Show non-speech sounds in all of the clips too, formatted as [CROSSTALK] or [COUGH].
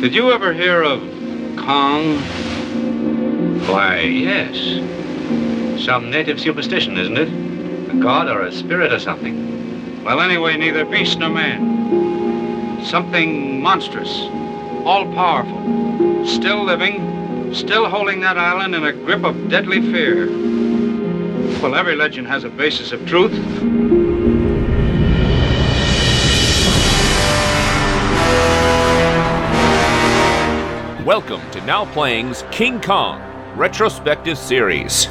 Did you ever hear of Kong? Why, yes. Some native superstition, isn't it? A god or a spirit or something. Well, anyway, neither beast nor man. Something monstrous, all powerful, still living, still holding that island in a grip of deadly fear. Well, every legend has a basis of truth. Welcome to Now Playing's King Kong retrospective series.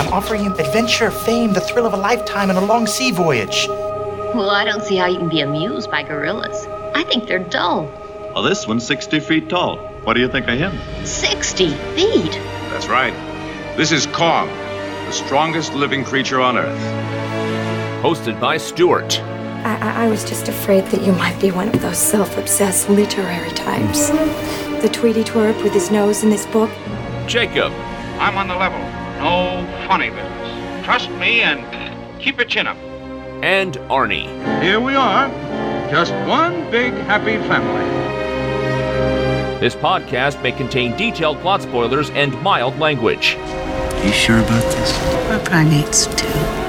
I'm offering him adventure, fame, the thrill of a lifetime, and a long sea voyage. Well, I don't see how you can be amused by gorillas. I think they're dull. Well, this one's 60 feet tall. What do you think of him? 60 feet? That's right. This is Kong, the strongest living creature on Earth. Hosted by Stuart. I, I, I was just afraid that you might be one of those self obsessed literary types. The Tweety twerp with his nose in this book. Jacob. I'm on the level. No funny business. Trust me and keep your chin up. And Arnie. Here we are. Just one big happy family. This podcast may contain detailed plot spoilers and mild language. You sure about this? We're primates too.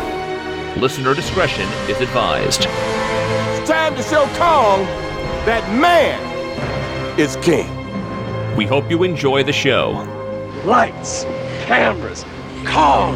Listener discretion is advised. It's time to show Kong that man is king. We hope you enjoy the show. Lights, cameras, Kong!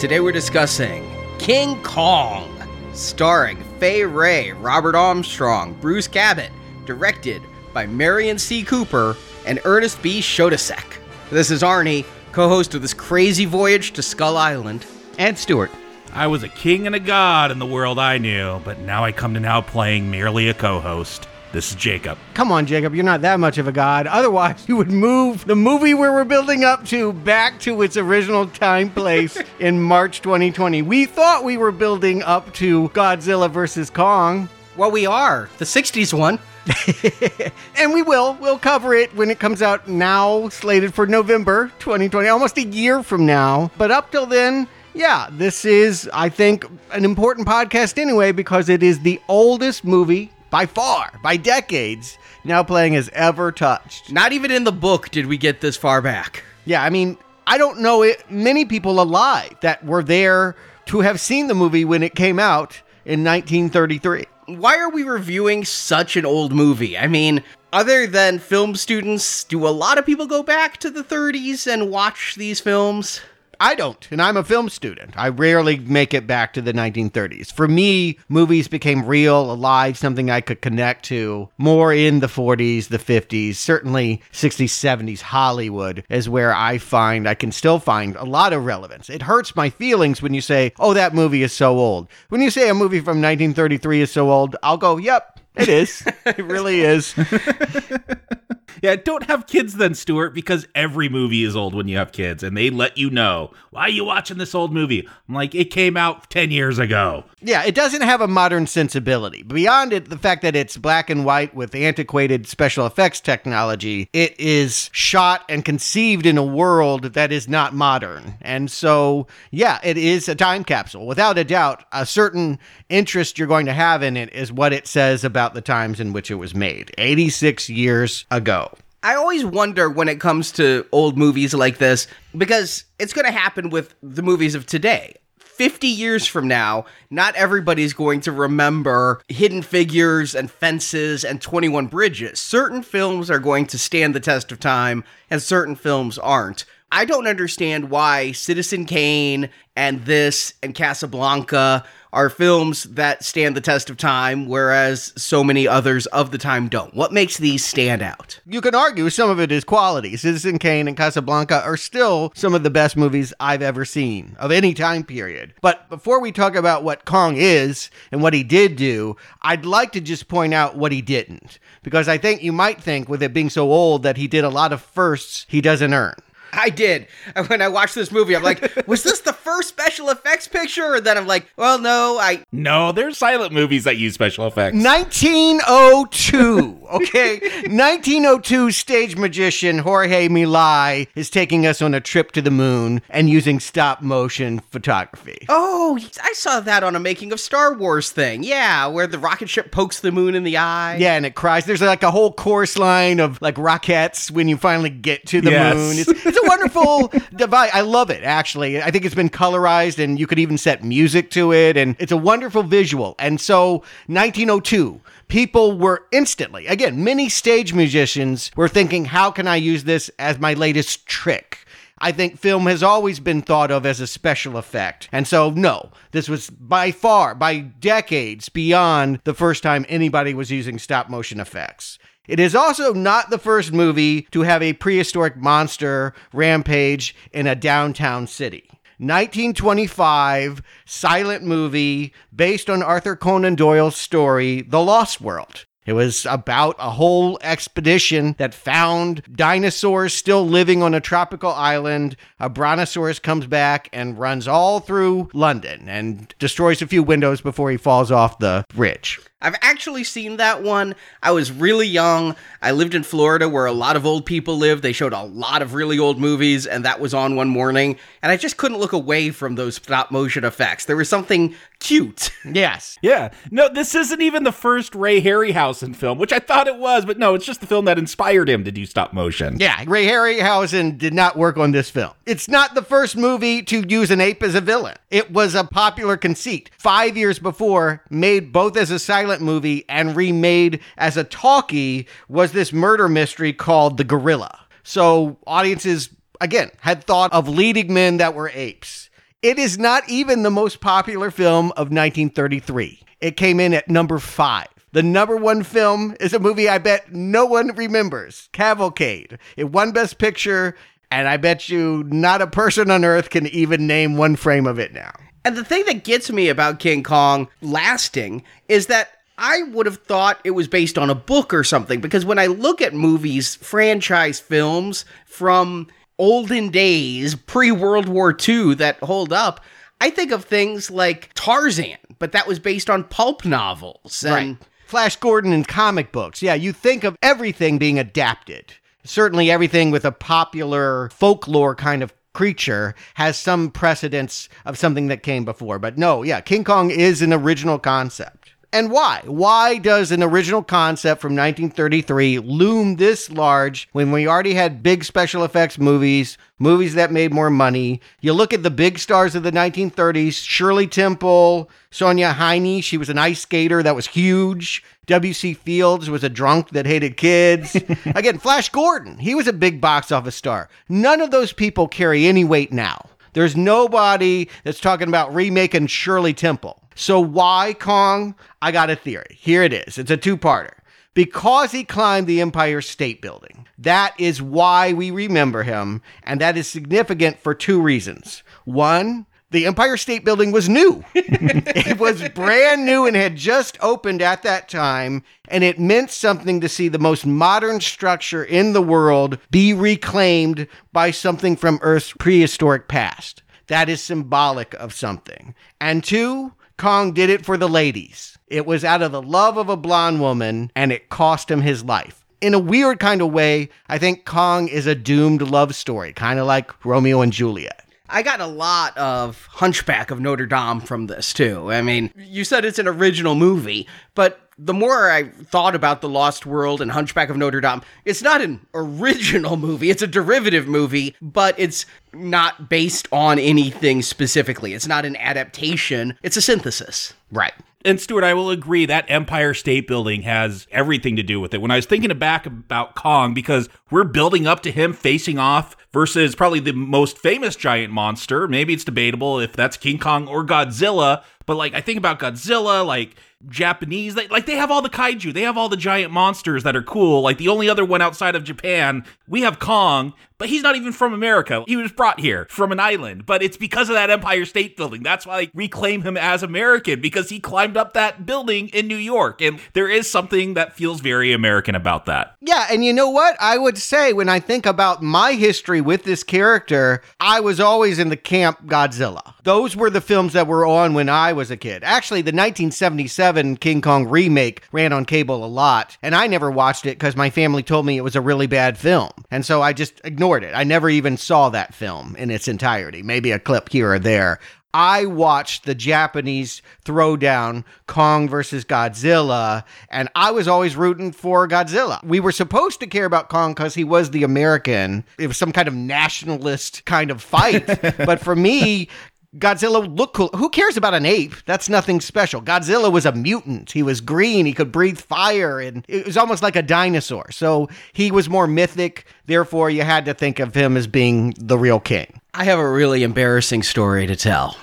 Today we're discussing King Kong, starring Fay Wray, Robert Armstrong, Bruce Cabot, directed by Merian C. Cooper and Ernest B. Schoedsack. This is Arnie, co-host of this crazy voyage to Skull Island, and Stuart. I was a king and a god in the world I knew, but now I come to now playing merely a co-host. This is Jacob. Come on, Jacob, you're not that much of a god. Otherwise, you would move the movie where we're building up to back to its original time place [LAUGHS] in March 2020. We thought we were building up to Godzilla versus Kong. Well, we are. The 60s one. [LAUGHS] and we will. We'll cover it when it comes out now, slated for November 2020, almost a year from now. But up till then, yeah, this is, I think, an important podcast anyway because it is the oldest movie by far, by decades, now playing has ever touched. Not even in the book did we get this far back. Yeah, I mean, I don't know it, many people alive that were there to have seen the movie when it came out in 1933. Why are we reviewing such an old movie? I mean, other than film students, do a lot of people go back to the 30s and watch these films? I don't, and I'm a film student. I rarely make it back to the 1930s. For me, movies became real, alive, something I could connect to more in the 40s, the 50s, certainly 60s, 70s. Hollywood is where I find I can still find a lot of relevance. It hurts my feelings when you say, oh, that movie is so old. When you say a movie from 1933 is so old, I'll go, yep, it is. [LAUGHS] it really is. [LAUGHS] yeah, don't have kids then, Stuart, because every movie is old when you have kids, and they let you know why are you watching this old movie. I'm like, it came out ten years ago. Yeah, it doesn't have a modern sensibility. Beyond it, the fact that it's black and white with antiquated special effects technology, it is shot and conceived in a world that is not modern. And so, yeah, it is a time capsule. Without a doubt, a certain interest you're going to have in it is what it says about the times in which it was made 86 years ago. I always wonder when it comes to old movies like this because it's going to happen with the movies of today. 50 years from now, not everybody's going to remember Hidden Figures and Fences and 21 Bridges. Certain films are going to stand the test of time, and certain films aren't. I don't understand why Citizen Kane and this and Casablanca are films that stand the test of time, whereas so many others of the time don't. What makes these stand out? You can argue some of it is quality. Citizen Kane and Casablanca are still some of the best movies I've ever seen of any time period. But before we talk about what Kong is and what he did do, I'd like to just point out what he didn't. Because I think you might think, with it being so old, that he did a lot of firsts he doesn't earn. I did. When I watched this movie, I'm like, [LAUGHS] was this the first special effects picture? And then I'm like, well, no, I. No, there's silent movies that use special effects. 1902. [LAUGHS] Okay. 1902 stage magician Georges Méliès is taking us on a trip to the moon and using stop motion photography. Oh, I saw that on a making of Star Wars thing. Yeah, where the rocket ship pokes the moon in the eye. Yeah, and it cries. There's like a whole chorus line of like rockets when you finally get to the Yes. moon. It's, it's a wonderful device. I love it, actually. I think it's been colorized and you could even set music to it. And it's a wonderful visual. And so, 1902, people were instantly, again, many stage musicians were thinking, how can I use this as my latest trick? I think film has always been thought of as a special effect. And so, no, this was by far, by decades beyond the first time anybody was using stop motion effects. It is also not the first movie to have a prehistoric monster rampage in a downtown city. 1925 silent movie based on Arthur Conan Doyle's story, The Lost World. It was about a whole expedition that found dinosaurs still living on a tropical island. A brontosaurus comes back and runs all through London and destroys a few windows before he falls off the bridge. I've actually seen that one. I was really young. I lived in Florida where a lot of old people live. They showed a lot of really old movies, and that was on one morning. And I just couldn't look away from those stop motion effects. There was something cute. [LAUGHS] Yes. Yeah. No, this isn't even the first Ray Harryhausen film, which I thought it was, but no, it's just the film that inspired him to do stop motion. Yeah, Ray Harryhausen did not work on this film. It's not the first movie to use an ape as a villain. It was a popular conceit. Five years before, made both as a silent movie and remade as a talkie, was this murder mystery called The Gorilla. So audiences, again, had thought of leading men that were apes. It is not even the most popular film of 1933. It came in at number five. The number one film is a movie I bet no one remembers Cavalcade. It won Best Picture, and I bet you not a person on earth can even name one frame of it now. And the thing that gets me about King Kong lasting is that I would have thought it was based on a book or something because when I look at movies, franchise films from olden days, pre World War II that hold up, I think of things like Tarzan, but that was based on pulp novels. And Right. Flash Gordon and comic books. Yeah, you think of everything being adapted. Certainly, everything with a popular folklore kind of creature has some precedence of something that came before. But no, yeah, King Kong is an original concept. And why? Why does an original concept from 1933 loom this large when we already had big special effects movies, movies that made more money? You look at the big stars of the 1930s Shirley Temple, Sonja Henie, she was an ice skater that was huge. W.C. Fields was a drunk that hated kids. [LAUGHS] Again, Flash Gordon, he was a big box office star. None of those people carry any weight now. There's nobody that's talking about remaking Shirley Temple. So why Kong? I got a theory. Here it is. It's a two-parter. Because he climbed the Empire State Building. That is why we remember him, and that is significant for two reasons. One, the Empire State Building was new. [LAUGHS] it was brand new and had just opened at that time, and it meant something to see the most modern structure in the world be reclaimed by something from Earth's prehistoric past. That is symbolic of something. And two, Kong did it for the ladies. It was out of the love of a blonde woman, and it cost him his life. In a weird kind of way, I think Kong is a doomed love story, kind of like Romeo and Juliet. I got a lot of Hunchback of Notre Dame from this too. I mean, you said it's an original movie, but the more I thought about The Lost World and Hunchback of Notre Dame, it's not an original movie. It's a derivative movie, but it's not based on anything specifically. It's not an adaptation, it's a synthesis. Right. And Stuart, I will agree that Empire State Building has everything to do with it. When I was thinking back about Kong, because we're building up to him facing off versus probably the most famous giant monster, maybe it's debatable if that's King Kong or Godzilla, But like I think about Godzilla, like Japanese, they, like they have all the kaiju, they have all the giant monsters that are cool. Like the only other one outside of Japan, we have Kong, but he's not even from America. He was brought here from an island, but it's because of that Empire State Building. That's why I reclaim him as American because he climbed up that building in New York, and there is something that feels very American about that. Yeah, and you know what? I would say when I think about my history with this character, I was always in the camp Godzilla. Those were the films that were on when I was a kid. Actually, the 1977 King Kong remake ran on cable a lot, and I never watched it because my family told me it was a really bad film. And so I just ignored it. I never even saw that film in its entirety, maybe a clip here or there. I watched the Japanese throwdown Kong versus Godzilla, and I was always rooting for Godzilla. We were supposed to care about Kong because he was the American. It was some kind of nationalist kind of fight. [LAUGHS] but for me, Godzilla looked cool. Who cares about an ape? That's nothing special. Godzilla was a mutant. He was green. He could breathe fire, and it was almost like a dinosaur. So he was more mythic. Therefore, you had to think of him as being the real king. I have a really embarrassing story to tell.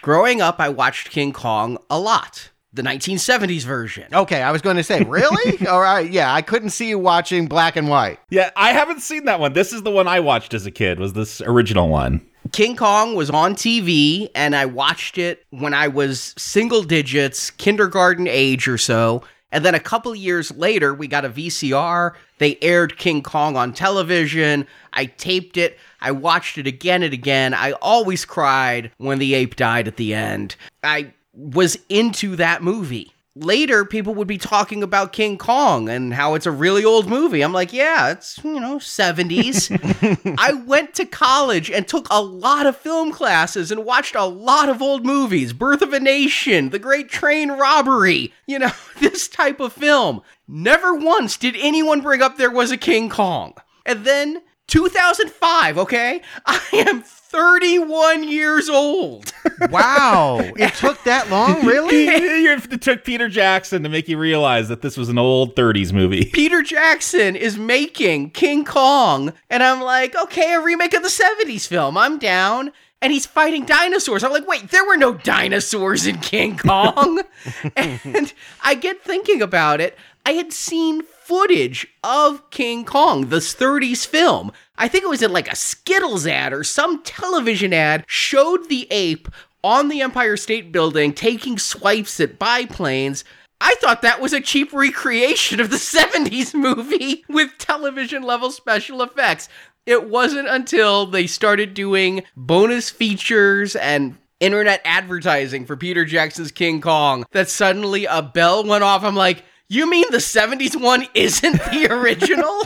Growing up, I watched King Kong a lot. The 1970s version. Okay, I was going to say, really? [LAUGHS] All right, yeah, I couldn't see you watching black and white. Yeah, I haven't seen that one. This is the one I watched as a kid. Was this original one? King Kong was on TV, and I watched it when I was single digits, kindergarten age or so. And then a couple years later, we got a VCR. They aired King Kong on television. I taped it. I watched it again and again. I always cried when the ape died at the end. I was into that movie. Later, people would be talking about King Kong and how it's a really old movie. I'm like, yeah, it's, you know, 70s. [LAUGHS] I went to college and took a lot of film classes and watched a lot of old movies Birth of a Nation, The Great Train Robbery, you know, [LAUGHS] this type of film. Never once did anyone bring up there was a King Kong. And then 2005, okay? [LAUGHS] I am 31 years old. wow. [LAUGHS] It took that long, [LAUGHS] really? it took Peter Jackson to make you realize that this was an old 30s movie. [LAUGHS] Peter Jackson is making King Kong, and I'm like, okay, a remake of the 70s film. I'm down. And he's fighting dinosaurs. I'm like, wait, there were no dinosaurs in King Kong. and I get thinking about it. I had seen footage of King Kong, this 30s film. I think it was in like a Skittles ad or some television ad showed the ape on the Empire State Building taking swipes at biplanes. I thought that was a cheap recreation of the [LAUGHS] 70s movie with television level special effects. It wasn't until they started doing bonus features and internet advertising for Peter Jackson's King Kong that suddenly a bell went off. I'm like, you mean the 70s one isn't the [LAUGHS] original?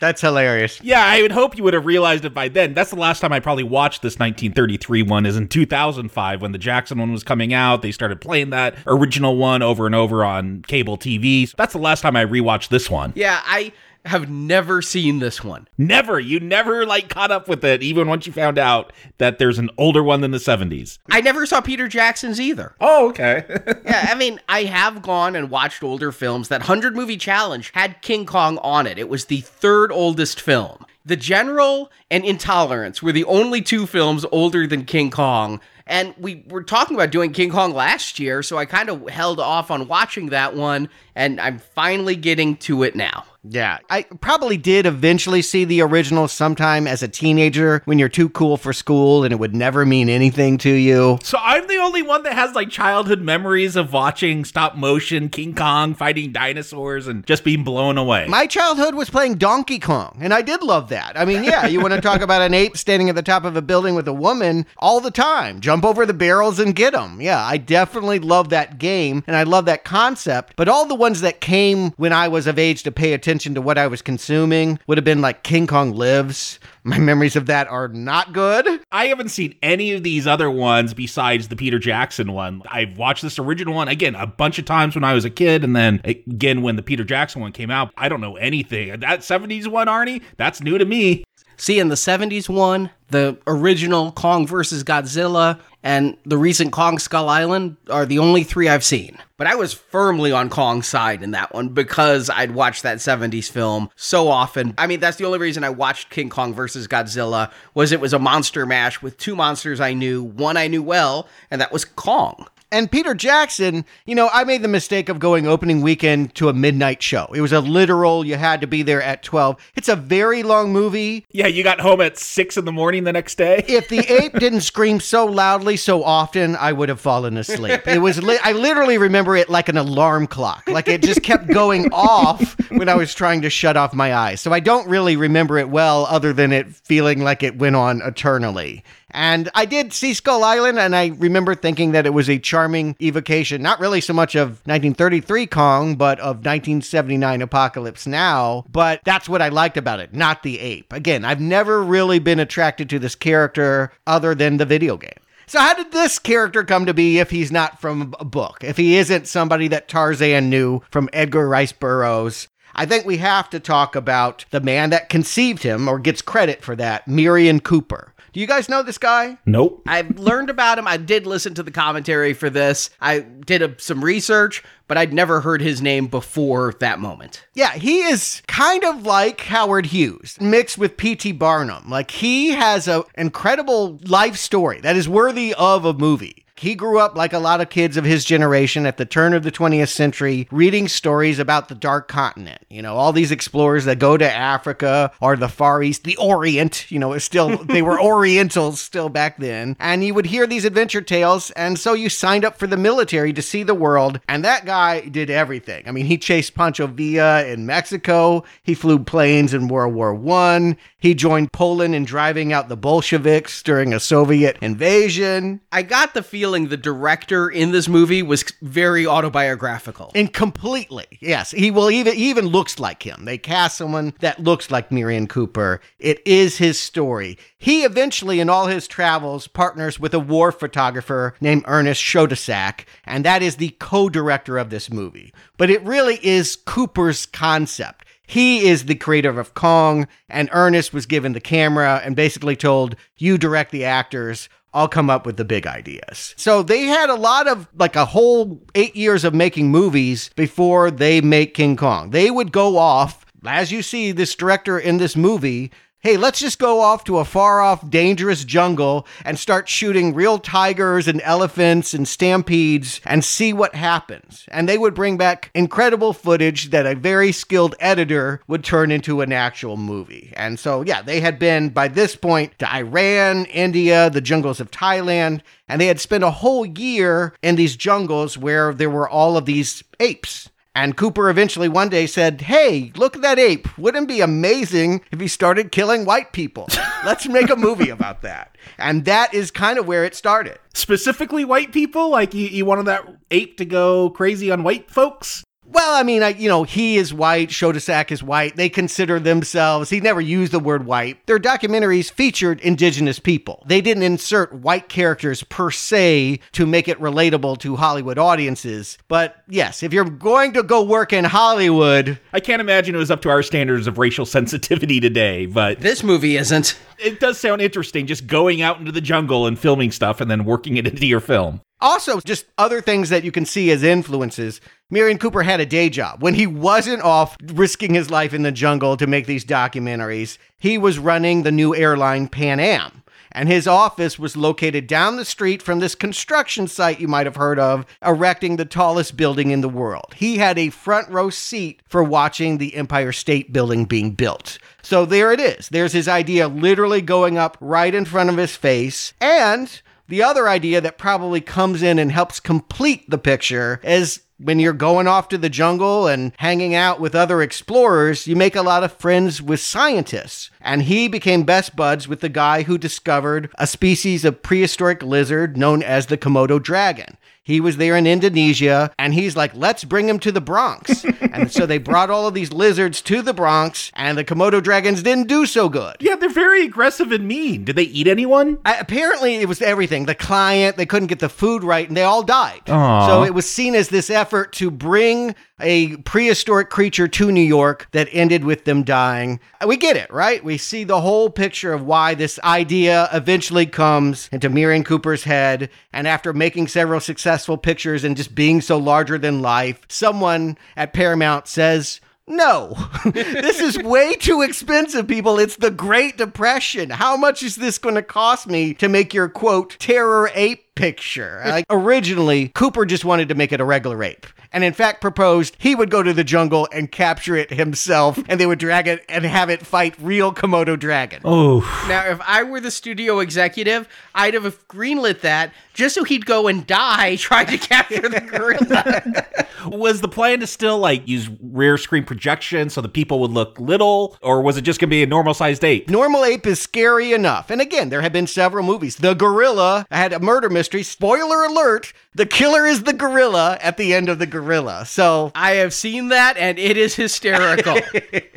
That's hilarious. Yeah, I would hope you would have realized it by then. That's the last time I probably watched this 1933 one is in 2005 when the Jackson one was coming out. They started playing that original one over and over on cable TV. So that's the last time I rewatched this one. Yeah, I have never seen this one. Never. You never like caught up with it, even once you found out that there's an older one than the 70s. I never saw Peter Jackson's either. Oh, okay. [LAUGHS] yeah, I mean, I have gone and watched older films. That 100 movie challenge had King Kong on it. It was the third oldest film. The General and Intolerance were the only two films older than King Kong. And we were talking about doing King Kong last year, so I kind of held off on watching that one, and I'm finally getting to it now. Yeah, I probably did eventually see the original sometime as a teenager when you're too cool for school and it would never mean anything to you. So I'm the only one that has like childhood memories of watching stop motion King Kong fighting dinosaurs and just being blown away. My childhood was playing Donkey Kong, and I did love that. I mean, yeah, you want to [LAUGHS] talk about an ape standing at the top of a building with a woman all the time, jump over the barrels and get them. Yeah, I definitely love that game and I love that concept, but all the ones that came when I was of age to pay attention to what I was consuming would have been like King Kong Lives. My memories of that are not good. I haven't seen any of these other ones besides the Peter Jackson one. I've watched this original one again a bunch of times when I was a kid, and then again when the Peter Jackson one came out. I don't know anything. That 70s one, Arnie, that's new to me. See, in the 70s one, the original Kong versus Godzilla and the recent Kong Skull Island are the only three I've seen. But I was firmly on Kong's side in that one because I'd watched that 70s film so often. I mean, that's the only reason I watched King Kong versus Godzilla was it was a monster mash with two monsters I knew, one I knew well, and that was Kong. And Peter Jackson, you know, I made the mistake of going opening weekend to a midnight show. It was a literal, you had to be there at 12. It's a very long movie. Yeah, you got home at six in the morning the next day. If the ape didn't scream so loudly so often, I would have fallen asleep. It was, li- I literally remember it like an alarm clock. Like it just kept [LAUGHS] going off when I was trying to shut off my eyes. So I don't really remember it well, other than it feeling like it went on eternally. And I did see Skull Island, and I remember thinking that it was a charming evocation, not really so much of 1933 Kong, but of 1979 Apocalypse Now. But that's what I liked about it, not the ape. Again, I've never really been attracted to this character other than the video game. So, how did this character come to be if he's not from a book? If he isn't somebody that Tarzan knew from Edgar Rice Burroughs? I think we have to talk about the man that conceived him or gets credit for that, Merian Cooper. Do you guys know this guy? Nope. I've learned about him. I did listen to the commentary for this. I did a, some research, but I'd never heard his name before that moment. Yeah, he is kind of like Howard Hughes mixed with P.T. Barnum. Like he has an incredible life story that is worthy of a movie. He grew up like a lot of kids of his generation at the turn of the 20th century, reading stories about the dark continent. You know, all these explorers that go to Africa or the Far East, the Orient, you know, it's still, [LAUGHS] they were Orientals still back then. And you would hear these adventure tales. And so you signed up for the military to see the world. And that guy did everything. I mean, he chased Pancho Villa in Mexico, he flew planes in World War One, he joined Poland in driving out the Bolsheviks during a Soviet invasion. I got the feeling the director in this movie was very autobiographical. And completely, yes. He will even he even looks like him. They cast someone that looks like Merian Cooper. It is his story. He eventually, in all his travels, partners with a war photographer named Ernest Schoedsack, and that is the co-director of this movie. But it really is Cooper's concept. He is the creator of Kong, and Ernest was given the camera and basically told, You direct the actors. I'll come up with the big ideas. So they had a lot of like a whole eight years of making movies before they make King Kong. They would go off, as you see this director in this movie. Hey, let's just go off to a far off, dangerous jungle and start shooting real tigers and elephants and stampedes and see what happens. And they would bring back incredible footage that a very skilled editor would turn into an actual movie. And so, yeah, they had been by this point to Iran, India, the jungles of Thailand, and they had spent a whole year in these jungles where there were all of these apes. And Cooper eventually one day said, Hey, look at that ape. Wouldn't it be amazing if he started killing white people? [LAUGHS] Let's make a movie about that. And that is kind of where it started. Specifically, white people? Like, you, you wanted that ape to go crazy on white folks? Well, I mean, I, you know, he is white, Schoedsack is white. They consider themselves, he never used the word white. Their documentaries featured indigenous people. They didn't insert white characters per se to make it relatable to Hollywood audiences. But yes, if you're going to go work in Hollywood. I can't imagine it was up to our standards of racial sensitivity today, but. This movie isn't. It does sound interesting just going out into the jungle and filming stuff and then working it into your film. Also, just other things that you can see as influences. Merian Cooper had a day job. When he wasn't off risking his life in the jungle to make these documentaries, he was running the new airline Pan Am. And his office was located down the street from this construction site you might have heard of, erecting the tallest building in the world. He had a front row seat for watching the Empire State Building being built. So there it is. There's his idea literally going up right in front of his face. And the other idea that probably comes in and helps complete the picture is when you're going off to the jungle and hanging out with other explorers, you make a lot of friends with scientists. And he became best buds with the guy who discovered a species of prehistoric lizard known as the Komodo dragon. He was there in Indonesia and he's like, let's bring him to the Bronx. [LAUGHS] and so they brought all of these lizards to the Bronx and the Komodo dragons didn't do so good. Yeah, they're very aggressive and mean. Did they eat anyone? Uh, apparently, it was everything. The client, they couldn't get the food right and they all died. Aww. So it was seen as this effort to bring a prehistoric creature to New York that ended with them dying. We get it, right? We see the whole picture of why this idea eventually comes into Merian Cooper's head. And after making several successful pictures and just being so larger than life, someone at Paramount says, no, [LAUGHS] this is way too expensive, people. It's the Great Depression. How much is this going to cost me to make your quote terror ape picture. Like originally, Cooper just wanted to make it a regular ape. And in fact proposed he would go to the jungle and capture it himself and they would drag it and have it fight real Komodo dragon. Oh. Now, if I were the studio executive, I'd have greenlit that just so he'd go and die [LAUGHS] trying to capture the gorilla. [LAUGHS] was the plan to still like use rear screen projection so the people would look little, or was it just gonna be a normal sized ape? Normal ape is scary enough. And again, there have been several movies. The Gorilla had a murder mystery. Spoiler alert: the killer is the gorilla at the end of the gorilla. So I have seen that, and it is hysterical.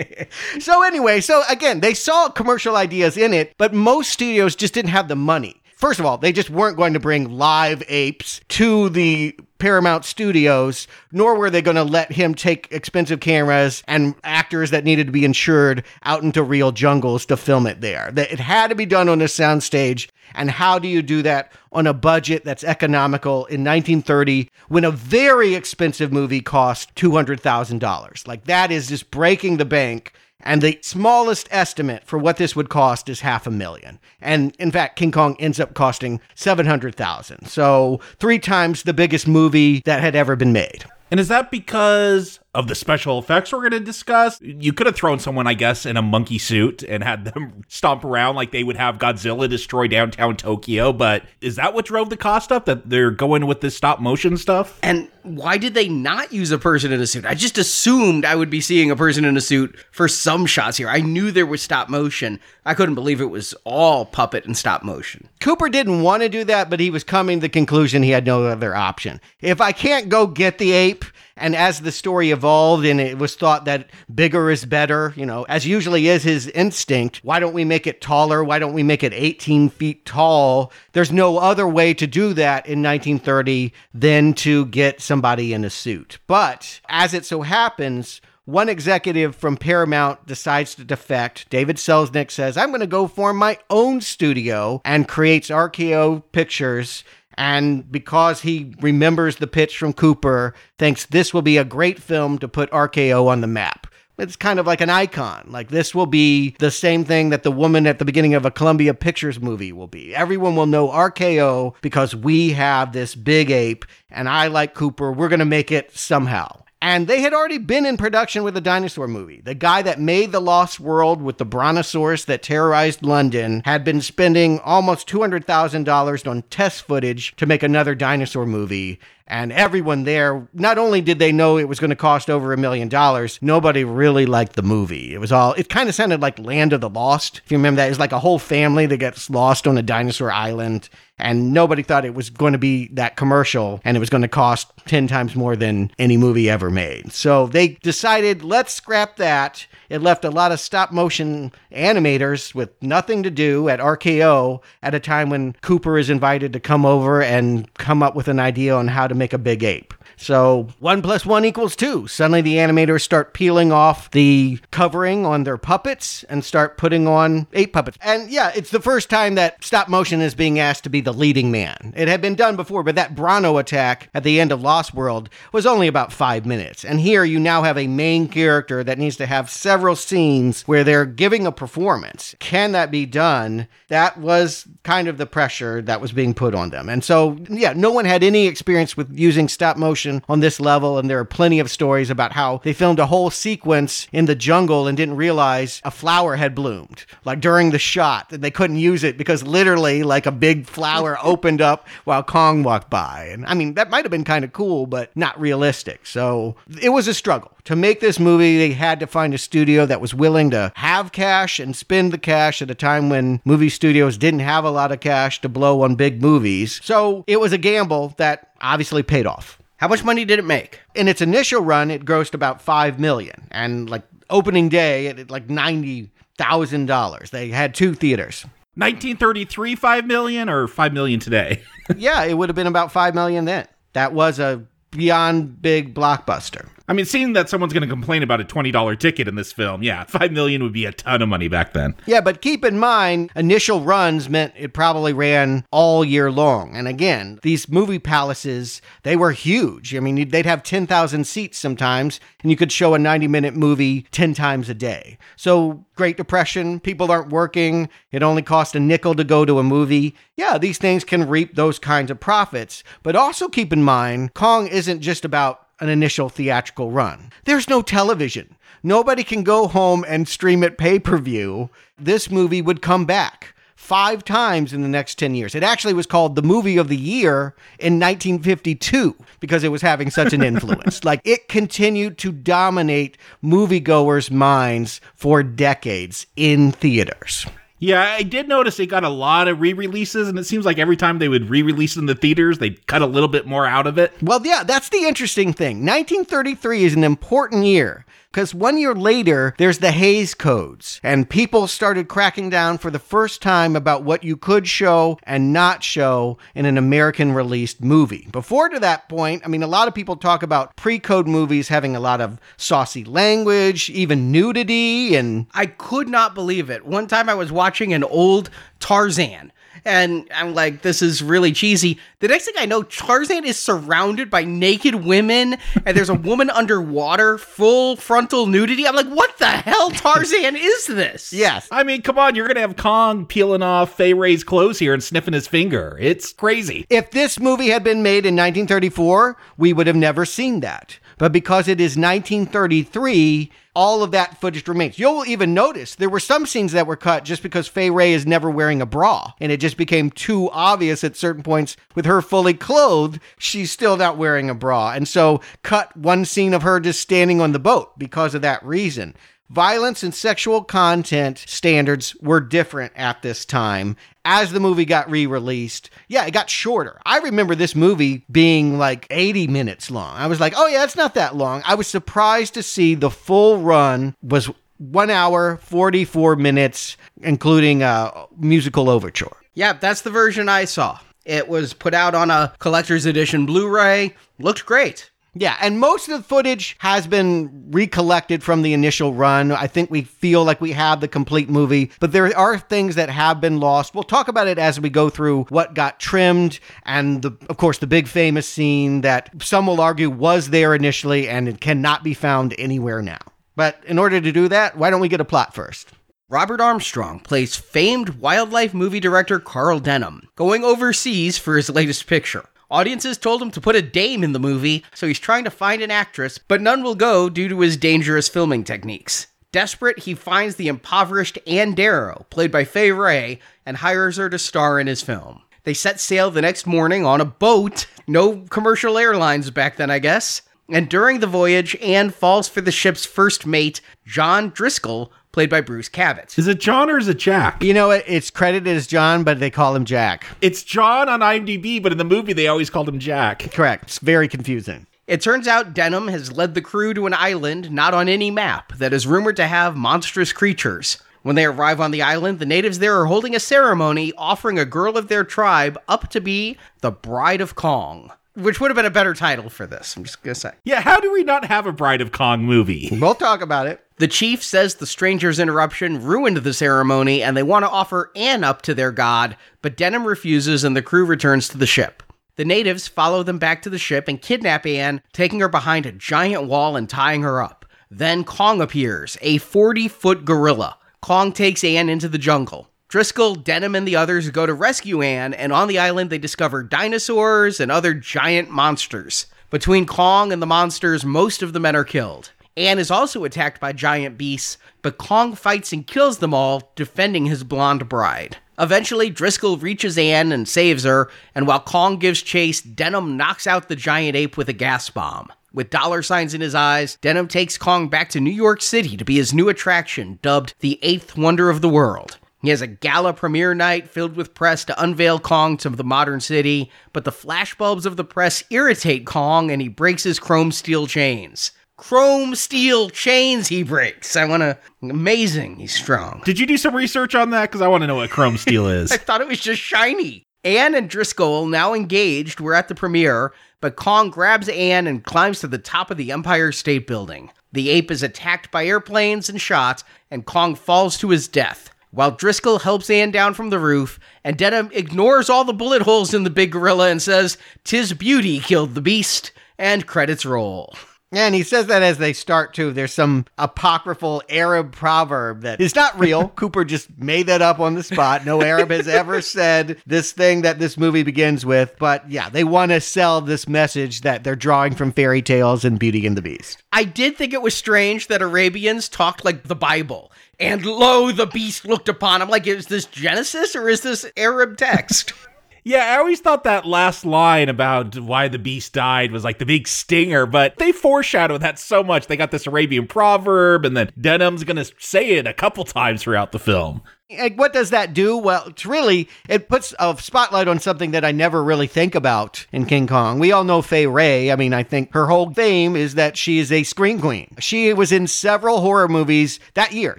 [LAUGHS] so anyway, so again, they saw commercial ideas in it, but most studios just didn't have the money. First of all, they just weren't going to bring live apes to the Paramount Studios, nor were they going to let him take expensive cameras and actors that needed to be insured out into real jungles to film it there. It had to be done on a soundstage. And how do you do that on a budget that's economical in 1930 when a very expensive movie cost $200,000? Like that is just breaking the bank. And the smallest estimate for what this would cost is half a million. And in fact, King Kong ends up costing 700,000. So, three times the biggest movie that had ever been made. And is that because of the special effects we're going to discuss? You could have thrown someone, I guess, in a monkey suit and had them [LAUGHS] stomp around like they would have Godzilla destroy downtown Tokyo. But is that what drove the cost up? That they're going with this stop motion stuff? And why did they not use a person in a suit? I just assumed I would be seeing a person in a suit for some shots here. I knew there was stop motion. I couldn't believe it was all puppet and stop motion. Cooper didn't want to do that, but he was coming to the conclusion he had no other option. If I can't go get the ape, and as the story evolved and it was thought that bigger is better, you know, as usually is his instinct, why don't we make it taller? Why don't we make it 18 feet tall? There's no other way to do that in 1930 than to get somebody in a suit. But as it so happens, one executive from Paramount decides to defect. David Selznick says, I'm going to go form my own studio and creates RKO Pictures and because he remembers the pitch from Cooper, thinks this will be a great film to put RKO on the map. It's kind of like an icon. Like this will be the same thing that the woman at the beginning of a Columbia Pictures movie will be. Everyone will know RKO because we have this big ape, and I like Cooper. We're going to make it somehow. And they had already been in production with a dinosaur movie. The guy that made The Lost World with the brontosaurus that terrorized London had been spending almost $200,000 on test footage to make another dinosaur movie. And everyone there, not only did they know it was going to cost over a million dollars, nobody really liked the movie. It was all, it kind of sounded like Land of the Lost. If you remember that, it was like a whole family that gets lost on a dinosaur island. And nobody thought it was going to be that commercial and it was going to cost 10 times more than any movie ever made. So they decided, let's scrap that. It left a lot of stop motion animators with nothing to do at RKO at a time when Cooper is invited to come over and come up with an idea on how to make a big ape. So one plus one equals two. Suddenly the animators start peeling off the covering on their puppets and start putting on eight puppets. And yeah, it's the first time that stop motion is being asked to be the leading man. It had been done before, but that Brano attack at the end of Lost World was only about five minutes. And here you now have a main character that needs to have several scenes where they're giving a performance. Can that be done? That was kind of the pressure that was being put on them. And so, yeah, no one had any experience with using stop motion on this level, and there are plenty of stories about how they filmed a whole sequence in the jungle and didn't realize a flower had bloomed, like during the shot, and they couldn't use it because literally, like a big flower [LAUGHS] opened up while Kong walked by. And I mean, that might have been kind of cool, but not realistic. So it was a struggle. To make this movie, they had to find a studio that was willing to have cash and spend the cash at a time when movie studios didn't have a lot of cash to blow on big movies. So it was a gamble that obviously paid off. How much money did it make? In its initial run, it grossed about five million, and like opening day, it like ninety thousand dollars. They had two theaters. 1933, five million, or five million today? [LAUGHS] yeah, it would have been about five million then. That was a beyond big blockbuster. I mean, seeing that someone's going to complain about a $20 ticket in this film, yeah, [LAUGHS] 5 million would be a ton of money back then. Yeah, but keep in mind, initial runs meant it probably ran all year long. And again, these movie palaces, they were huge. I mean, they'd have 10,000 seats sometimes, and you could show a 90 minute movie 10 times a day. So, Great Depression, people aren't working, it only cost a nickel to go to a movie. Yeah, these things can reap those kinds of profits. But also keep in mind, Kong isn't just about an initial theatrical run. There's no television. Nobody can go home and stream it pay per view. This movie would come back five times in the next 10 years. It actually was called the movie of the year in 1952 because it was having such an influence. [LAUGHS] like it continued to dominate moviegoers' minds for decades in theaters. Yeah, I did notice it got a lot of re-releases, and it seems like every time they would re-release in the theaters, they'd cut a little bit more out of it. Well, yeah, that's the interesting thing. 1933 is an important year because one year later, there's the Hays Codes, and people started cracking down for the first time about what you could show and not show in an American released movie. Before to that point, I mean, a lot of people talk about pre code movies having a lot of saucy language, even nudity, and. I could not believe it. One time I was watching an old Tarzan and I'm like, this is really cheesy. The next thing I know, Tarzan is surrounded by naked women, and there's a [LAUGHS] woman underwater, full frontal nudity. I'm like, what the hell, Tarzan is this? [LAUGHS] Yes. I mean, come on, you're gonna have Kong peeling off Fay Wray's clothes here and sniffing his finger. It's crazy. If this movie had been made in 1934, we would have never seen that. But because it is 1933, all of that footage remains. You'll even notice there were some scenes that were cut just because Fay Wray is never wearing a bra. And it just became too obvious at certain points with her fully clothed, she's still not wearing a bra. And so cut one scene of her just standing on the boat because of that reason violence and sexual content standards were different at this time. As the movie got re-released yeah it got shorter. I remember this movie being like 80 minutes long. I was like oh yeah it's not that long. I was surprised to see the full run was one hour 44 minutes including a musical overture. Yeah that's the version i saw. It was put out on a collector's edition blu-ray. Looked great yeah, and most of the footage has been recollected from the initial run. I think we feel like we have the complete movie, but there are things that have been lost. We'll talk about it as we go through what got trimmed and the of course the big famous scene that some will argue was there initially and it cannot be found anywhere now. But in order to do that, why don't we get a plot first? Robert Armstrong plays famed wildlife movie director Carl Denham, going overseas for his latest picture. Audiences told him to put a dame in the movie, so he's trying to find an actress, but none will go due to his dangerous filming techniques. Desperate, he finds the impoverished Ann Darrow, played by Fay Wray, and hires her to star in his film. They set sail the next morning on a boat. No commercial airlines back then, I guess. And during the voyage, Anne falls for the ship's first mate, John Driscoll, played by Bruce Cabot. Is it John or is it Jack? You know? It's credited as John, but they call him Jack. It's John on IMDb, but in the movie they always called him Jack. Correct. It's very confusing. It turns out Denham has led the crew to an island not on any map that is rumored to have monstrous creatures. When they arrive on the island, the natives there are holding a ceremony offering a girl of their tribe up to be the Bride of Kong. Which would have been a better title for this, I'm just gonna say. Yeah, how do we not have a Bride of Kong movie? We'll talk about it. The chief says the stranger's interruption ruined the ceremony and they want to offer Anne up to their god, but Denham refuses and the crew returns to the ship. The natives follow them back to the ship and kidnap Anne, taking her behind a giant wall and tying her up. Then Kong appears, a 40 foot gorilla. Kong takes Anne into the jungle. Driscoll, Denham, and the others go to rescue Anne, and on the island they discover dinosaurs and other giant monsters. Between Kong and the monsters, most of the men are killed. Anne is also attacked by giant beasts, but Kong fights and kills them all, defending his blonde bride. Eventually, Driscoll reaches Anne and saves her, and while Kong gives chase, Denham knocks out the giant ape with a gas bomb. With dollar signs in his eyes, Denham takes Kong back to New York City to be his new attraction, dubbed the Eighth Wonder of the World. He has a gala premiere night filled with press to unveil Kong to the modern city, but the flashbulbs of the press irritate Kong and he breaks his chrome steel chains. Chrome steel chains he breaks. I want to. Amazing. He's strong. Did you do some research on that? Because I want to know what chrome steel [LAUGHS] is. I thought it was just shiny. Anne and Driscoll, now engaged, were at the premiere, but Kong grabs Anne and climbs to the top of the Empire State Building. The ape is attacked by airplanes and shot, and Kong falls to his death. While Driscoll helps Anne down from the roof, and Denham ignores all the bullet holes in the big gorilla and says, Tis beauty killed the beast, and credits roll. And he says that as they start to. There's some apocryphal Arab proverb that is not real. [LAUGHS] Cooper just made that up on the spot. No Arab has ever [LAUGHS] said this thing that this movie begins with. But yeah, they want to sell this message that they're drawing from fairy tales and Beauty and the Beast. I did think it was strange that Arabians talked like the Bible. And lo, the beast looked upon him. Like, is this Genesis or is this Arab text? [LAUGHS] Yeah, I always thought that last line about why the beast died was like the big stinger, but they foreshadow that so much. They got this Arabian proverb, and then Denham's going to say it a couple times throughout the film. And what does that do? Well, it's really, it puts a spotlight on something that I never really think about in King Kong. We all know Fay Wray. I mean, I think her whole fame is that she is a screen queen. She was in several horror movies that year.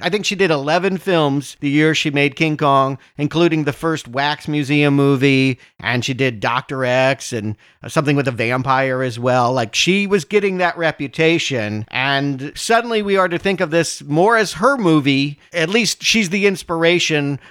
I think she did 11 films the year she made King Kong, including the first Wax Museum movie, and she did Dr. X and something with a vampire as well. Like she was getting that reputation, and suddenly we are to think of this more as her movie. At least she's the inspiration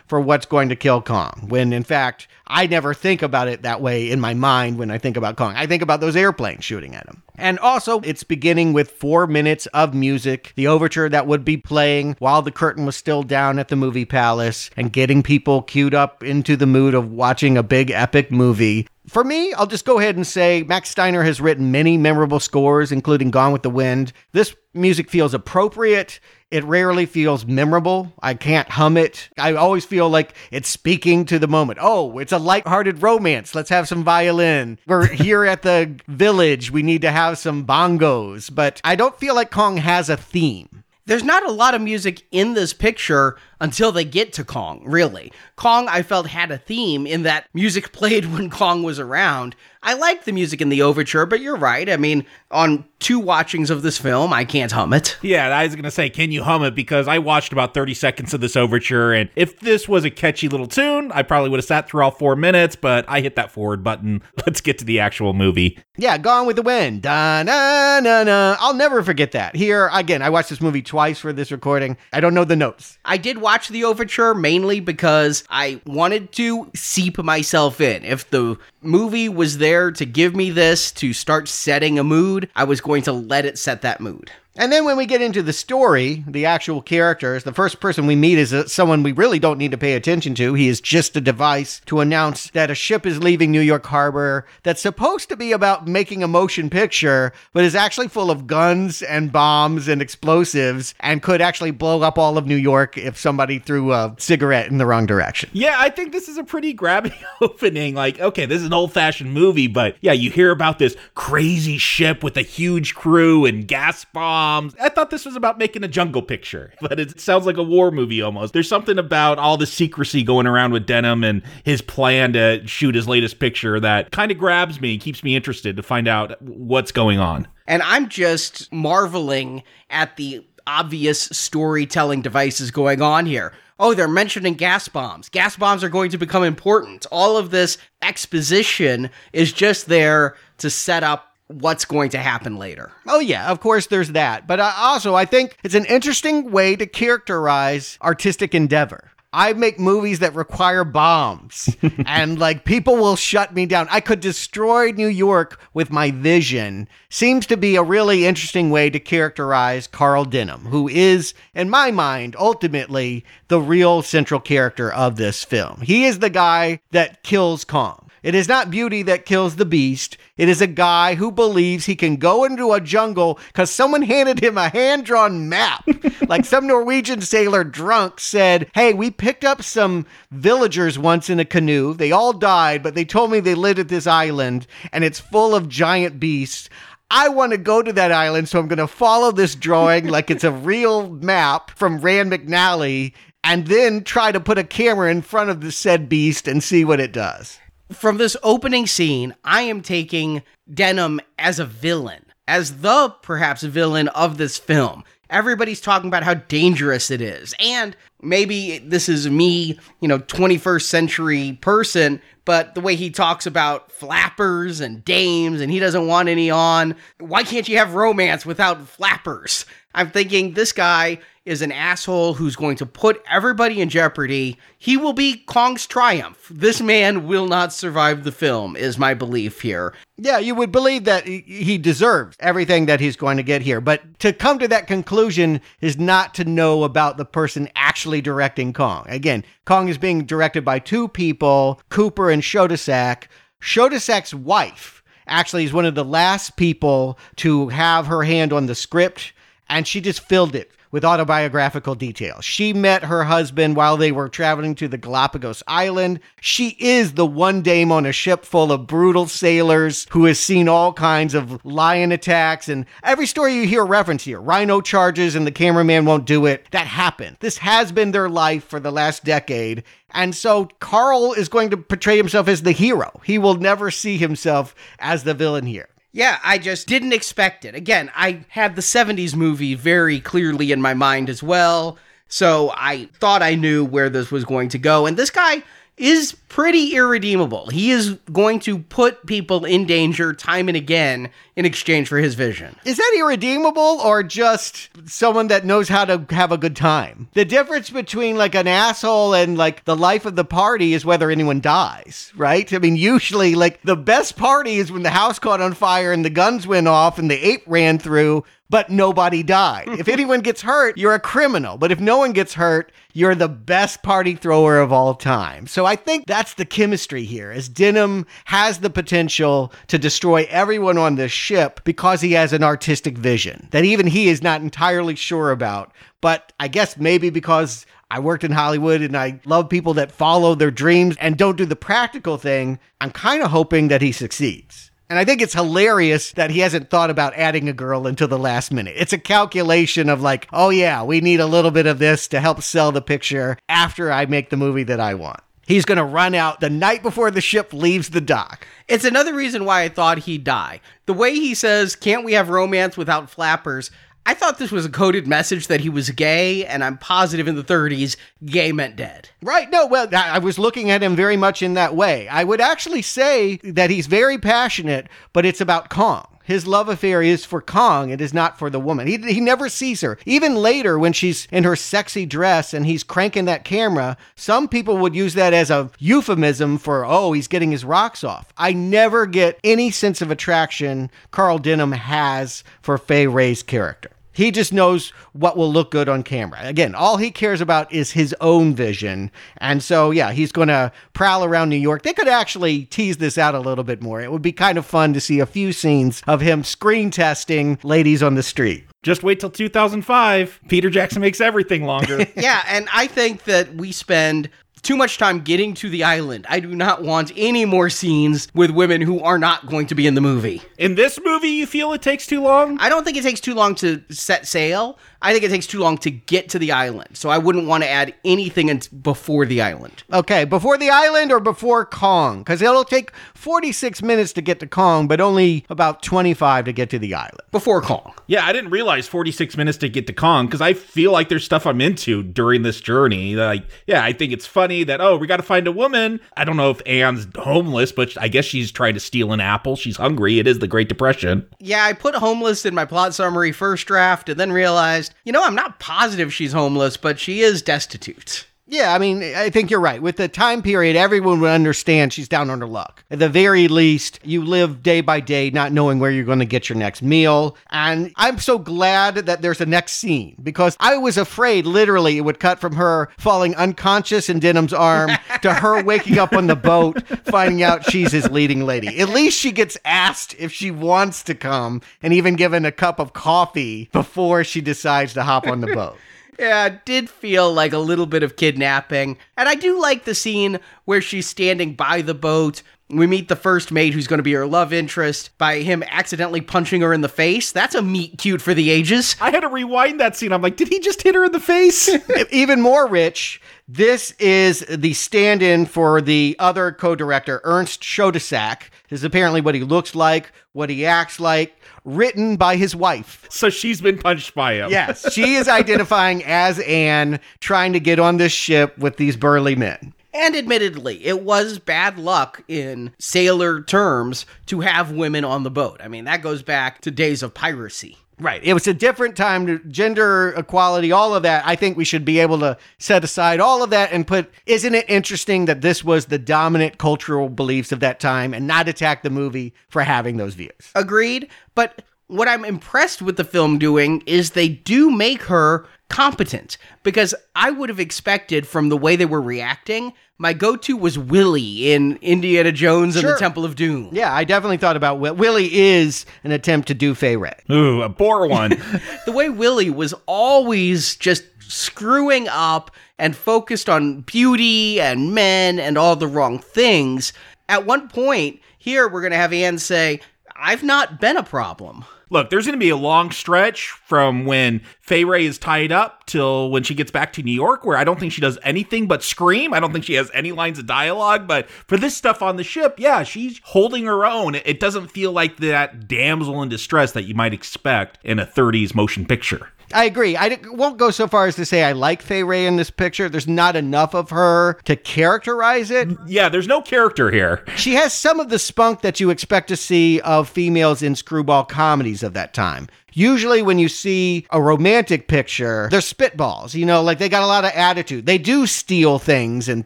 for what's going to kill Kong. When in fact, I never think about it that way in my mind when I think about Kong. I think about those airplanes shooting at him. And also, it's beginning with four minutes of music, the overture that would be playing while the curtain was still down at the movie palace, and getting people queued up into the mood of watching a big epic movie. For me, I'll just go ahead and say Max Steiner has written many memorable scores, including Gone with the Wind. This music feels appropriate. It rarely feels memorable. I can't hum it. I always feel like it's speaking to the moment. Oh, it's a light-hearted romance. Let's have some violin. We're [LAUGHS] here at the village. We need to have some bongos. But I don't feel like Kong has a theme. There's not a lot of music in this picture until they get to Kong, really. Kong, I felt, had a theme in that music [LAUGHS] played when Kong was around. I like the music in the overture, but you're right. I mean, on two watchings of this film, I can't hum it. [LAUGHS] Yeah, I was going to say, can you hum it? Because I watched about 30 seconds of this overture, and if this was a catchy little tune, I probably would have sat through all four minutes, but I hit that forward button. [LAUGHS] Let's get to the actual movie. Yeah, Gone with the Wind. Da na na na. I'll never forget that. Here, again, I watched this movie twice for this recording. I don't know the notes. I did watch the overture mainly because I wanted to seep myself in. If the movie was there to give me this to start setting a mood, I was going to let it set that mood. And then when we get into the story, the actual characters, the first person we meet is uh, someone we really don't need to pay attention to. He is just a device to announce that a ship is leaving New York Harbor that's supposed to be about making a motion picture, but is actually full of guns and bombs and explosives and could actually blow up all of New York if somebody threw a cigarette in the wrong direction. Yeah, I think this is a pretty grabbing [LAUGHS] opening. Like, okay, this is an old fashioned movie, but yeah, you hear about this crazy ship with a huge crew and gas bombs bombs. I thought this was about making a jungle picture, [LAUGHS] but it sounds like a war movie almost. There's something about all the secrecy going around with Denham and his plan to shoot his latest picture that kind of grabs me, keeps me interested to find out what's going on. And I'm just marveling at the obvious storytelling devices going on here. Oh, they're mentioning gas bombs. Gas bombs are going to become important. All of this exposition is just there to set up what's going to happen later. Oh yeah, of course there's that. But uh, also I think it's an interesting way to characterize artistic endeavor. I make movies that require bombs [LAUGHS] and like people will shut me down. I could destroy New York with my vision. Seems to be a really interesting way to characterize Carl Denham, who is, in my mind, ultimately the real central character of this film. He is the guy that kills Kong. It is not beauty that kills the beast. It is a guy who believes he can go into a jungle because someone handed him a hand drawn map. [LAUGHS] like some Norwegian sailor drunk said, Hey, we picked up some villagers once in a canoe. They all died, but they told me they lived at this island and it's full of giant beasts. I want to go to that island, so I'm going to follow this drawing [LAUGHS] like it's a real map from Rand McNally and then try to put a camera in front of the said beast and see what it does from this opening scene, I am taking Denham as a villain, as the perhaps villain of this film. Everybody's talking about how dangerous it is. And maybe this is me, you know, 21st century person, but the way he talks about flappers and dames and he doesn't want any on, why can't you have romance without flappers? I'm thinking this guy is an asshole who's going to put everybody in jeopardy. He will be Kong's triumph. This man will not survive the film, is my belief here. Yeah, you would believe that he deserves everything that he's going to get here. But to come to that conclusion is not to know about the person actually directing Kong. Again, Kong is being directed by two people, Cooper and Schoedsack. Schoedsack's wife actually is one of the last people to have her hand on the script, and she just filled it with autobiographical details. She met her husband while they were traveling to the Galapagos Island. She is the one dame on a ship full of brutal sailors who has seen all kinds of lion attacks and every story you hear reference here. Rhino charges and the cameraman won't do it. That happened. This has been their life for the last decade. And so Carl is going to portray himself as the hero. He will never see himself as the villain here. Yeah, I just didn't expect it. Again, I had the 70s movie very clearly in my mind as well. So I thought I knew where this was going to go. And this guy is pretty irredeemable. He is going to put people in danger time and again in exchange for his vision. Is that irredeemable or just someone that knows how to have a good time? The difference between like an asshole and like the life of the party is whether anyone dies, right? I mean, usually like the best party is when the house caught on fire and the guns went off and the ape ran through but nobody died. if [LAUGHS] anyone gets hurt, you're a criminal. But if no one gets hurt, you're the best party thrower of all time. So I think that's the chemistry here, as Denham has the potential to destroy everyone on this ship because he has an artistic vision that even he is not entirely sure about. But I guess maybe because I worked in Hollywood and I love people that follow their dreams and don't do the practical thing, I'm kind of hoping that he succeeds. And I think it's hilarious that he hasn't thought about adding a girl until the last minute. It's a calculation of like, oh yeah, we need a little bit of this to help sell the picture after I make the movie that I want. He's going to run out the night before the ship leaves the dock. It's another reason why I thought he'd die. The way he says, can't we have romance without flappers? I thought this was a coded message that he was gay, and I'm positive in the 30s, gay meant dead. Right. No, well, I was looking at him very much in that way. I would actually say that he's very passionate, but it's about Kong. His love affair is for Kong. It is not for the woman. He, he never sees her. Even later, when she's in her sexy dress and he's cranking that camera, some people would use that as a euphemism for, oh, he's getting his rocks off. I never get any sense of attraction Carl Denham has for Fay Wray's character. He just knows what will look good on camera. Again, all he cares about is his own vision. And so, yeah, he's going to prowl around New York. They could actually tease this out a little bit more. It would be kind of fun to see a few scenes of him screen testing ladies on the street. Just wait till 2005. Peter Jackson makes everything longer. [LAUGHS] yeah, and I think that we spend too much time getting to the island. I do not want any more scenes with women who are not going to be in the movie. In this movie, you feel it takes too long? I don't think it takes too long to set sail. I think it takes too long to get to the island. So I wouldn't want to add anything in before the island. Okay, before the island or before Kong? Because it'll take 46 minutes to get to Kong, but only about 25 to get to the island. Before Kong. Yeah, I didn't realize 46 minutes to get to Kong because I feel like there's stuff I'm into during this journey. Like, yeah, I think it's funny that, oh, we got to find a woman. I don't know if Anne's homeless, but I guess she's trying to steal an apple. She's hungry. It is the Great Depression. Yeah, I put homeless in my plot summary first draft and then realized realized, you know, I'm not positive she's homeless, but she is destitute. Yeah, I mean, I think you're right. With the time period, everyone would understand she's down on her luck. At the very least, you live day by day not knowing where you're going to get your next meal. And I'm so glad that there's a next scene because I was afraid literally it would cut from her falling unconscious in Denham's arm [LAUGHS] to her waking up on the boat, finding out she's his leading lady. At least she gets asked if she wants to come and even given a cup of coffee before she decides to hop on the boat. Yeah, it did feel like a little bit of kidnapping. And I do like the scene where she's standing by the boat. We meet the first mate who's going to be her love interest by him accidentally punching her in the face. That's a meet cute for the ages. I had to rewind that scene. I'm like, did he just hit her in the face? [LAUGHS] Even more rich, This is the stand in for the other co director, Ernst Schoedsack. This is apparently what he looks like, what he acts like, written by his wife. So she's been punched by him. Yes, [LAUGHS] she is identifying as Anne, trying to get on this ship with these burly men. And admittedly, it was bad luck in sailor terms to have women on the boat. I mean, that goes back to days of piracy. Right. It was a different time to gender equality, all of that. I think we should be able to set aside all of that and put, isn't it interesting that this was the dominant cultural beliefs of that time and not attack the movie for having those views? Agreed. But what I'm impressed with the film doing is they do make her competent because I would have expected from the way they were reacting. My go-to was Willie in Indiana Jones and Sure. the Temple of Doom. Yeah, I definitely thought about Will. Willie is an attempt to do Fay Wray. Ooh, a poor one. [LAUGHS] the way Willie was always just screwing up and focused on beauty and men and all the wrong things. At one point, here we're going to have Anne say, I've not been a problem. Look, there's going to be a long stretch from when Fay Wray is tied up till when she gets back to New York, where I don't think she does anything but scream. I don't think she has any lines of dialogue. But for this stuff on the ship, yeah, she's holding her own. It doesn't feel like that damsel in distress that you might expect in a 30s motion picture. I agree. I won't go so far as to say I like Fay Wray in this picture. There's not enough of her to characterize it. Yeah, there's no character here. She has some of the spunk that you expect to see of females in screwball comedies of that time. Usually, when you see a romantic picture, they're spitballs, you know, like they got a lot of attitude. They do steal things and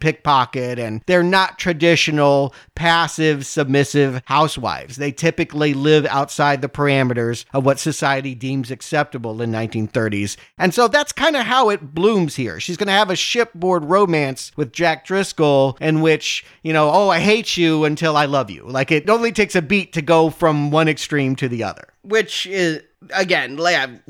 pickpocket, and they're not traditional, passive, submissive housewives. They typically live outside the parameters of what society deems acceptable in 1930s. And so that's kind of how it blooms here. She's going to have a shipboard romance with Jack Driscoll, in which, you know, oh, I hate you until I love you. Like it only takes a beat to go from one extreme to the other. Which is, again,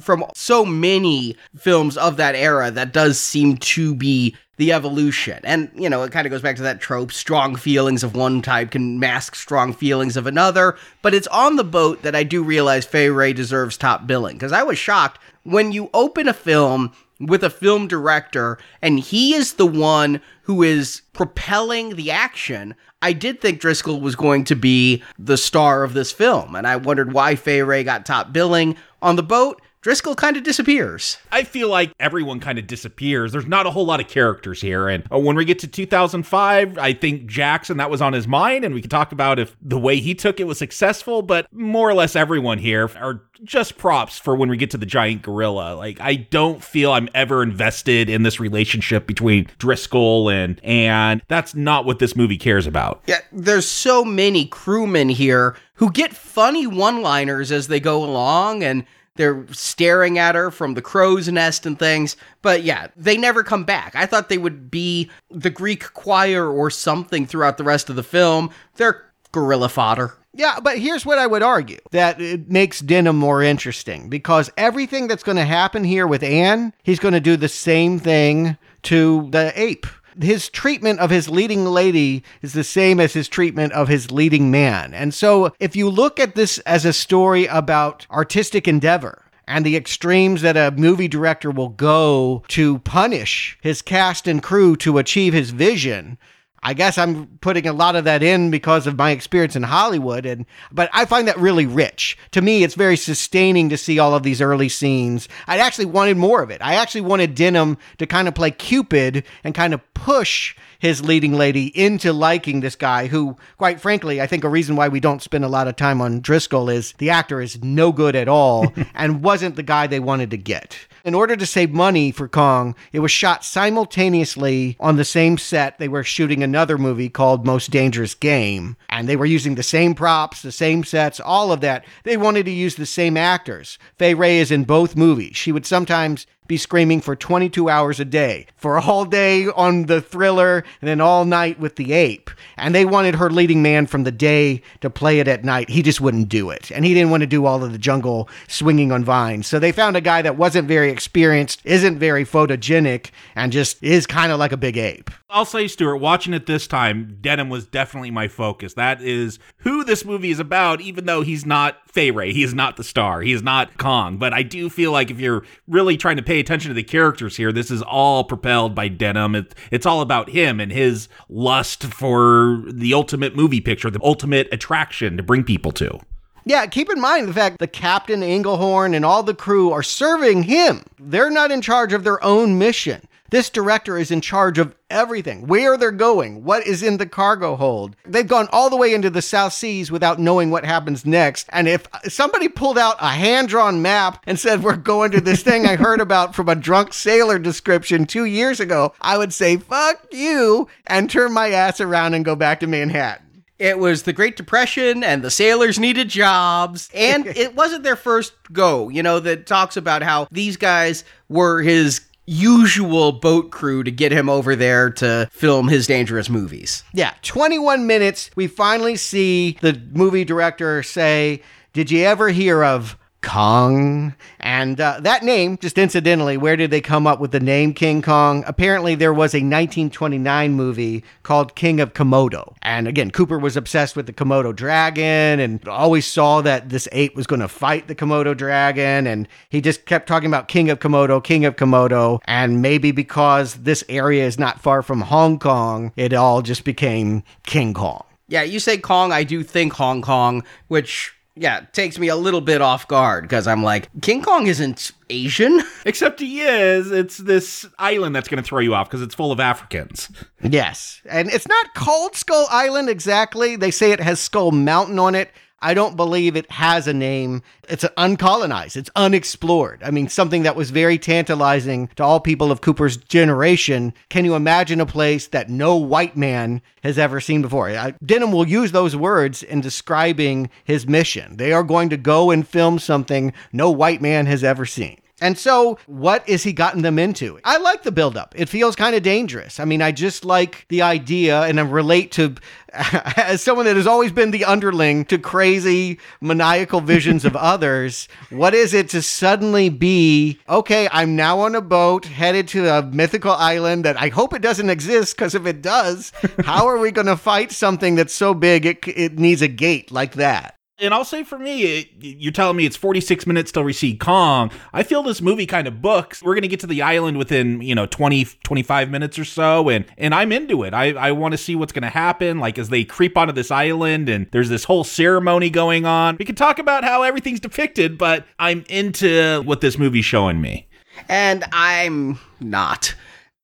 from so many films of that era, that does seem to be the evolution. And, you know, it kind of goes back to that trope strong feelings of one type can mask strong feelings of another. But it's on the boat that I do realize Fay Wray deserves top billing. Because I was shocked when you open a film with a film director and he is the one who is propelling the action. I did think Driscoll was going to be the star of this film, and I wondered why Fay Wray got top billing. On the boat, Driscoll kind of disappears. I feel like everyone kind of disappears. There's not a whole lot of characters here. And uh, when we get to 2005, I think Jackson, that was on his mind. And we can talk about if the way he took it was successful, but more or less everyone here are just props for when we get to the giant gorilla. Like, I don't feel I'm ever invested in this relationship between Driscoll and, and that's not what this movie cares about. Yeah, there's so many crewmen here who get funny one liners as they go along and they're staring at her from the crow's nest and things. But yeah, they never come back. I thought they would be the Greek choir or something throughout the rest of the film. They're gorilla fodder. Yeah, but here's what I would argue that it makes Denham more interesting because everything that's going to happen here with Anne, he's going to do the same thing to the ape. His treatment of his leading lady is the same as his treatment of his leading man. And so, if you look at this as a story about artistic endeavor, and the extremes that a movie director will go to punish his cast and crew to achieve his vision, I guess I'm putting a lot of that in because of my experience in Hollywood and but I find that really rich. To me it's very sustaining to see all of these early scenes. I actually wanted more of it. I actually wanted Denham to kind of play Cupid and kind of push his leading lady into liking this guy who quite frankly I think a reason why we don't spend a lot of time on Driscoll is the actor is no good at all [LAUGHS] and wasn't the guy they wanted to get. In order to save money for Kong, it was shot simultaneously on the same set. They were shooting another movie called Most Dangerous Game, and they were using the same props, the same sets, all of that. They wanted to use the same actors. Fay Wray is in both movies. She would sometimes be screaming for 22 hours a day, for all day on the thriller, and then all night with the ape. And they wanted her leading man from the day to play it at night. He just wouldn't do it. And he didn't want to do all of the jungle swinging on vines. So they found a guy that wasn't very experienced, isn't very photogenic, and just is kind of like a big ape. I'll say, Stuart, watching it this time, Denham was definitely my focus. That is who this movie is about, even though he's not Fay Wray. He is not the star. He is not Kong. But I do feel like if you're really trying to pay attention to the characters here, this is all propelled by Denham. It, it's all about him and his lust for the ultimate movie picture, the ultimate attraction to bring people to. Yeah, keep in mind the fact the captain Englehorn and all the crew are serving him. They're not in charge of their own mission. This director is in charge of everything. Where they're going, what is in the cargo hold. They've gone all the way into the South Seas without knowing what happens next. And if somebody pulled out a hand drawn map and said, We're going to this thing I heard about from a drunk sailor description two years ago, I would say, Fuck you, and turn my ass around and go back to Manhattan. It was the Great Depression and the sailors needed jobs. And [LAUGHS] it wasn't their first go, you know, that talks about how these guys were his usual boat crew to get him over there to film his dangerous movies. Yeah, 21 minutes. We finally see the movie director say, Did you ever hear of Kong. And uh, that name, just incidentally, where did they come up with the name King Kong? Apparently, there was a 1929 movie called King of Komodo. And again, Cooper was obsessed with the Komodo dragon and always saw that this ape was going to fight the Komodo dragon. And he just kept talking about King of Komodo, King of Komodo. And maybe because this area is not far from Hong Kong, it all just became King Kong. Yeah, you say Kong, I do think Hong Kong, which yeah, takes me a little bit off guard because I'm like, King Kong isn't Asian. [LAUGHS] Except he is. It's this island that's going to throw you off because it's full of Africans. Yes. And it's not called Skull Island exactly. They say it has Skull Mountain on it. I don't believe it has a name. It's uncolonized. It's unexplored. I mean, something that was very tantalizing to all people of Cooper's generation. Can you imagine a place that no white man has ever seen before? I, Denham will use those words in describing his mission. They are going to go and film something no white man has ever seen. And so, what has he gotten them into? I like the buildup. It feels kind of dangerous. I mean, I just like the idea and I relate to, [LAUGHS] as someone that has always been the underling to crazy, maniacal visions of [LAUGHS] others. What is it to suddenly be, okay, I'm now on a boat headed to a mythical island that I hope it doesn't exist because if it does, how are we going to fight something that's so big it, it needs a gate like that? And I'll say for me, it, you're telling me it's 46 minutes till we see Kong. I feel this movie kind of books. We're going to get to the island within, you know, 20, 25 minutes or so. And, and I'm into it. I, I want to see what's going to happen. Like as they creep onto this island and there's this whole ceremony going on. We can talk about how everything's depicted, but I'm into what this movie's showing me. And I'm not.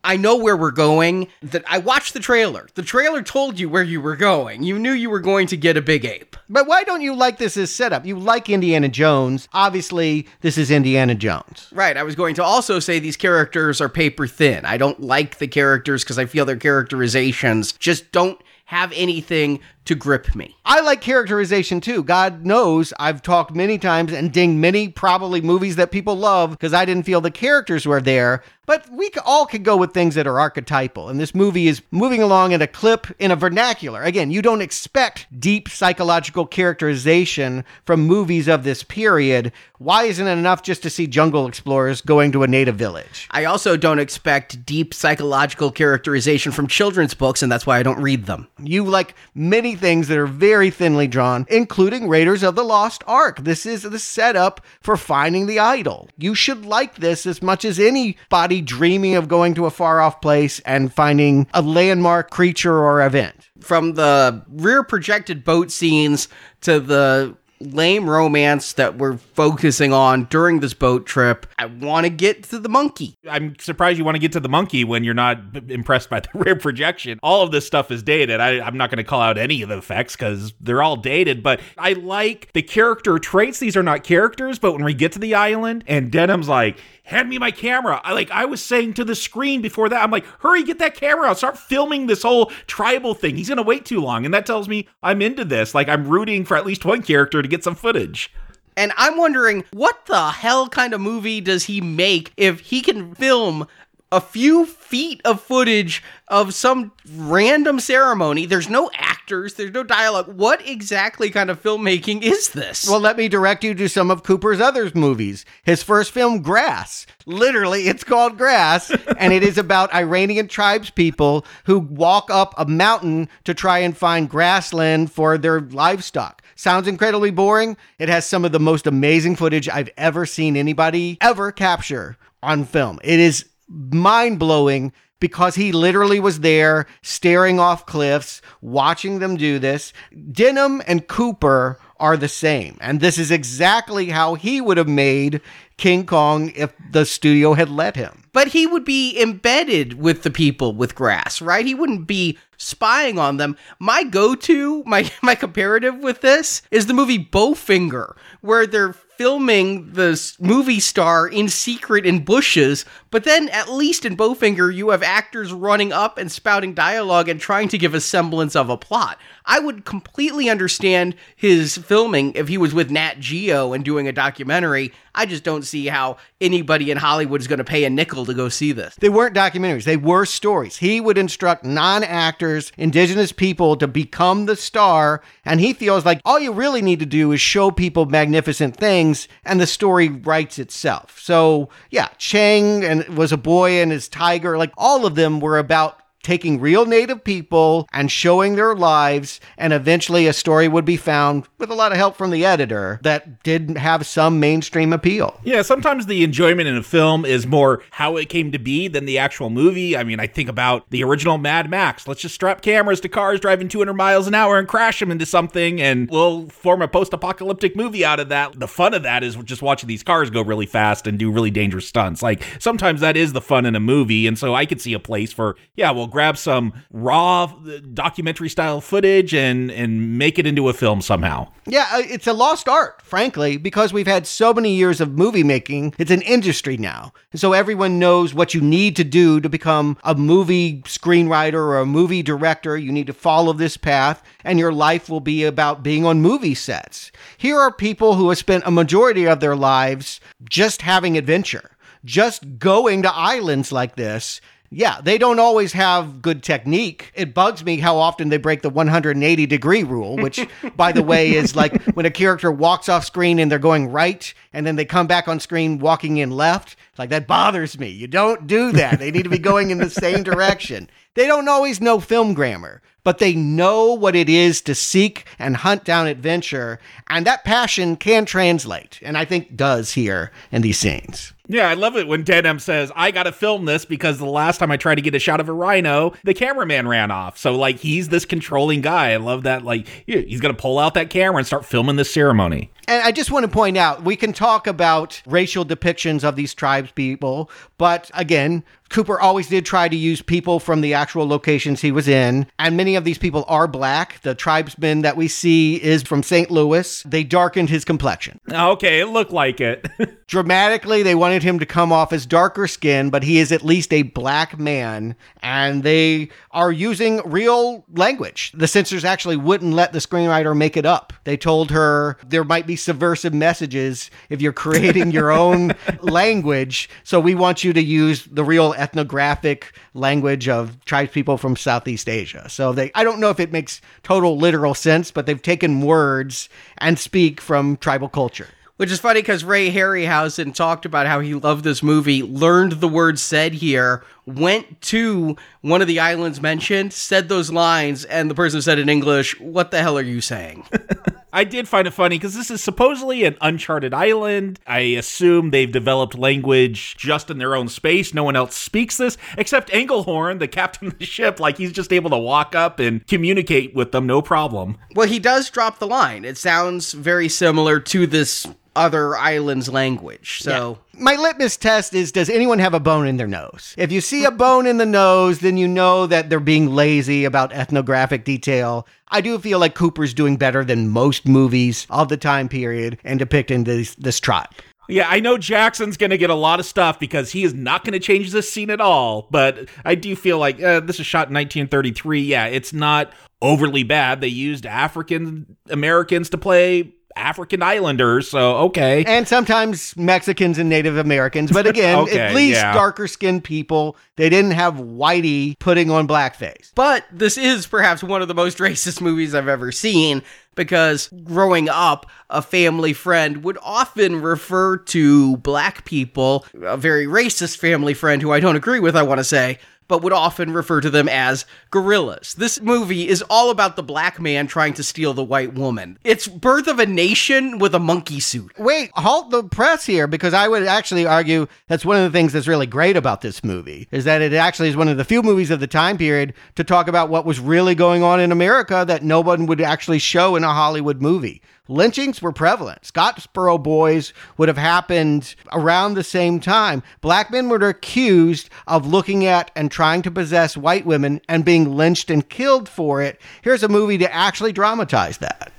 I know where we're going. That I watched the trailer. The trailer told you where you were going. You knew you were going to get a big ape. But why don't you like this as setup? You like Indiana Jones. Obviously, this is Indiana Jones. Right. I was going to also say these characters are paper thin. I don't like the characters because I feel their characterizations just don't have anything to grip me. I like characterization too. God knows I've talked many times and dinged many probably movies that people love because I didn't feel the characters were there. But we all could go with things that are archetypal. And this movie is moving along in a clip in a vernacular. Again, you don't expect deep psychological characterization from movies of this period. Why isn't it enough just to see jungle explorers going to a native village? I also don't expect deep psychological characterization from children's books, and that's why I don't read them. You like many things that are very thinly drawn, including Raiders of the Lost Ark. This is the setup for finding the idol. You should like this as much as anybody dreaming of going to a far off place and finding a landmark creature or event. From the rear projected boat scenes to the lame romance that we're focusing on during this boat trip. I want to get to the monkey. I'm surprised you want to get to the monkey when you're not b- impressed by [LAUGHS] the rear projection. All of this stuff is dated. I, I'm not going to call out any of the effects because they're all dated, but I like the character traits. These are not characters, but when we get to the island and Denham's like, hand me my camera. I like I was saying to the screen before that, I'm like, hurry, get that camera out. Start filming this whole tribal thing. He's gonna wait too long. And that tells me I'm into this. Like I'm rooting for at least one character to get some footage. And I'm wondering what the hell kind of movie does he make if he can film a few feet of footage of some random ceremony. There's no actors, there's no dialogue. What exactly kind of filmmaking is this? Well, let me direct you to some of Cooper's other movies. His first film, Grass. Literally, it's called Grass, [LAUGHS] and it is about Iranian tribes people who walk up a mountain to try and find grassland for their livestock. Sounds incredibly boring. It has some of the most amazing footage I've ever seen anybody ever capture on film. It is mind blowing because he literally was there staring off cliffs, watching them do this. Denham and Cooper are the same. And this is exactly how he would have made King Kong if the studio had let him. But he would be embedded with the people with grass, right? He wouldn't be spying on them. My go-to, my [LAUGHS] my comparative with this is the movie Bowfinger, where they're filming the movie star in secret in bushes, but then at least in Bowfinger you have actors running up and spouting dialogue and trying to give a semblance of a plot. I would completely understand his filming if he was with Nat Geo and doing a documentary. I just don't see how anybody in Hollywood is going to pay a nickel to go see this. They weren't documentaries, they were stories. He would instruct non actors, indigenous people to become the star, and he feels like all you really need to do is show people magnificent things, and the story writes itself. So, yeah, Chang and was a boy and his tiger, like all of them were about taking real native people and showing their lives and eventually a story would be found with a lot of help from the editor that did have some mainstream appeal. Yeah, sometimes the enjoyment in a film is more how it came to be than the actual movie. I mean, I think about the original Mad Max. Let's just strap cameras to cars driving 200 miles an hour and crash them into something and we'll form a post-apocalyptic movie out of that. The fun of that is just watching these cars go really fast and do really dangerous stunts. Like sometimes that is the fun in a movie and so I could see a place for yeah, we'll grab some raw documentary style footage and and make it into a film somehow. Yeah, uh, it's a lost art, frankly, because we've had so many years of movie making. It's an industry now. So everyone knows what you need to do to become a movie screenwriter or a movie director. You need to follow this path, and your life will be about being on movie sets. Here are people who have spent a majority of their lives just having adventure, just going to islands like this yeah, they don't always have good technique. It bugs me how often they break the 180 degree rule, which, [LAUGHS] by the way, is like when a character walks off screen and they're going right, and then they come back on screen walking in left. Like that bothers me. You don't do that. They need to be going in the same direction. They don't always know film grammar, but they know what it is to seek and hunt down adventure, and that passion can translate, and I think does here in these scenes. Yeah, I love it when Denham says, I gotta film this because the last time I tried to get a shot of a rhino, the cameraman ran off. So, like, he's this controlling guy. I love that. Like, he's gonna pull out that camera and start filming this ceremony. And I just want to point out, we can talk about racial depictions of these tribes people, but again, Cooper always did try to use people from the actual locations he was in, and many of these people are black. The tribesman that we see is from St. Louis. They darkened his complexion. Okay, it looked like it. [LAUGHS] Dramatically, they wanted him to come off as darker skin, but he is at least a black man, and they are using real language. The censors actually wouldn't let the screenwriter make it up. They told her there might be subversive messages if you're creating your [LAUGHS] own language, so we want you to use the real ethnographic language of tribes people from Southeast Asia. So they I don't know if it makes total literal sense, but they've taken words and speak from tribal culture. Which is funny because Ray Harryhausen talked about how he loved this movie, learned the words said here, went to one of the islands mentioned, said those lines, and the person said in English, What the hell are you saying? [LAUGHS] I did find it funny because this is supposedly an uncharted island. I assume they've developed language just in their own space. No one else speaks this except Englehorn, the captain of the ship. Like he's just able to walk up and communicate with them, no problem. Well, he does drop the line. It sounds very similar to this other island's language. So yeah. my litmus test is does anyone have a bone in their nose? If you see a bone in the nose, then you know that they're being lazy about ethnographic detail. I do feel like Cooper's doing better than most movies of the time period and depicting this this tribe. Yeah, I know Jackson's going to get a lot of stuff because he is not going to change this scene at all. But I do feel like uh, this is shot in 1933. Yeah, it's not overly bad. They used African Americans to play African Islanders, so okay. And sometimes Mexicans and Native Americans, but again, [LAUGHS] Okay, at least yeah. darker skinned people. They didn't have Whitey putting on blackface. But this is perhaps one of the most [LAUGHS] racist movies I've ever seen because growing up, a family friend would often refer to black people, a very racist family friend who I don't agree with, I want to say, but would often refer to them as gorillas. This movie is all about the black man trying to steal the white woman. It's Birth of a Nation with a monkey suit. Wait, halt the press here because I would actually argue that's one of the things that's really great about this movie is that it actually is one of the few movies of the time period to talk about what was really going on in America that no one would actually show in a Hollywood movie. Lynchings were prevalent. Scottsboro boys would have happened around the same time. Black men were accused of looking at and trying to possess white women and being lynched and killed for it. Here's a movie to actually dramatize that.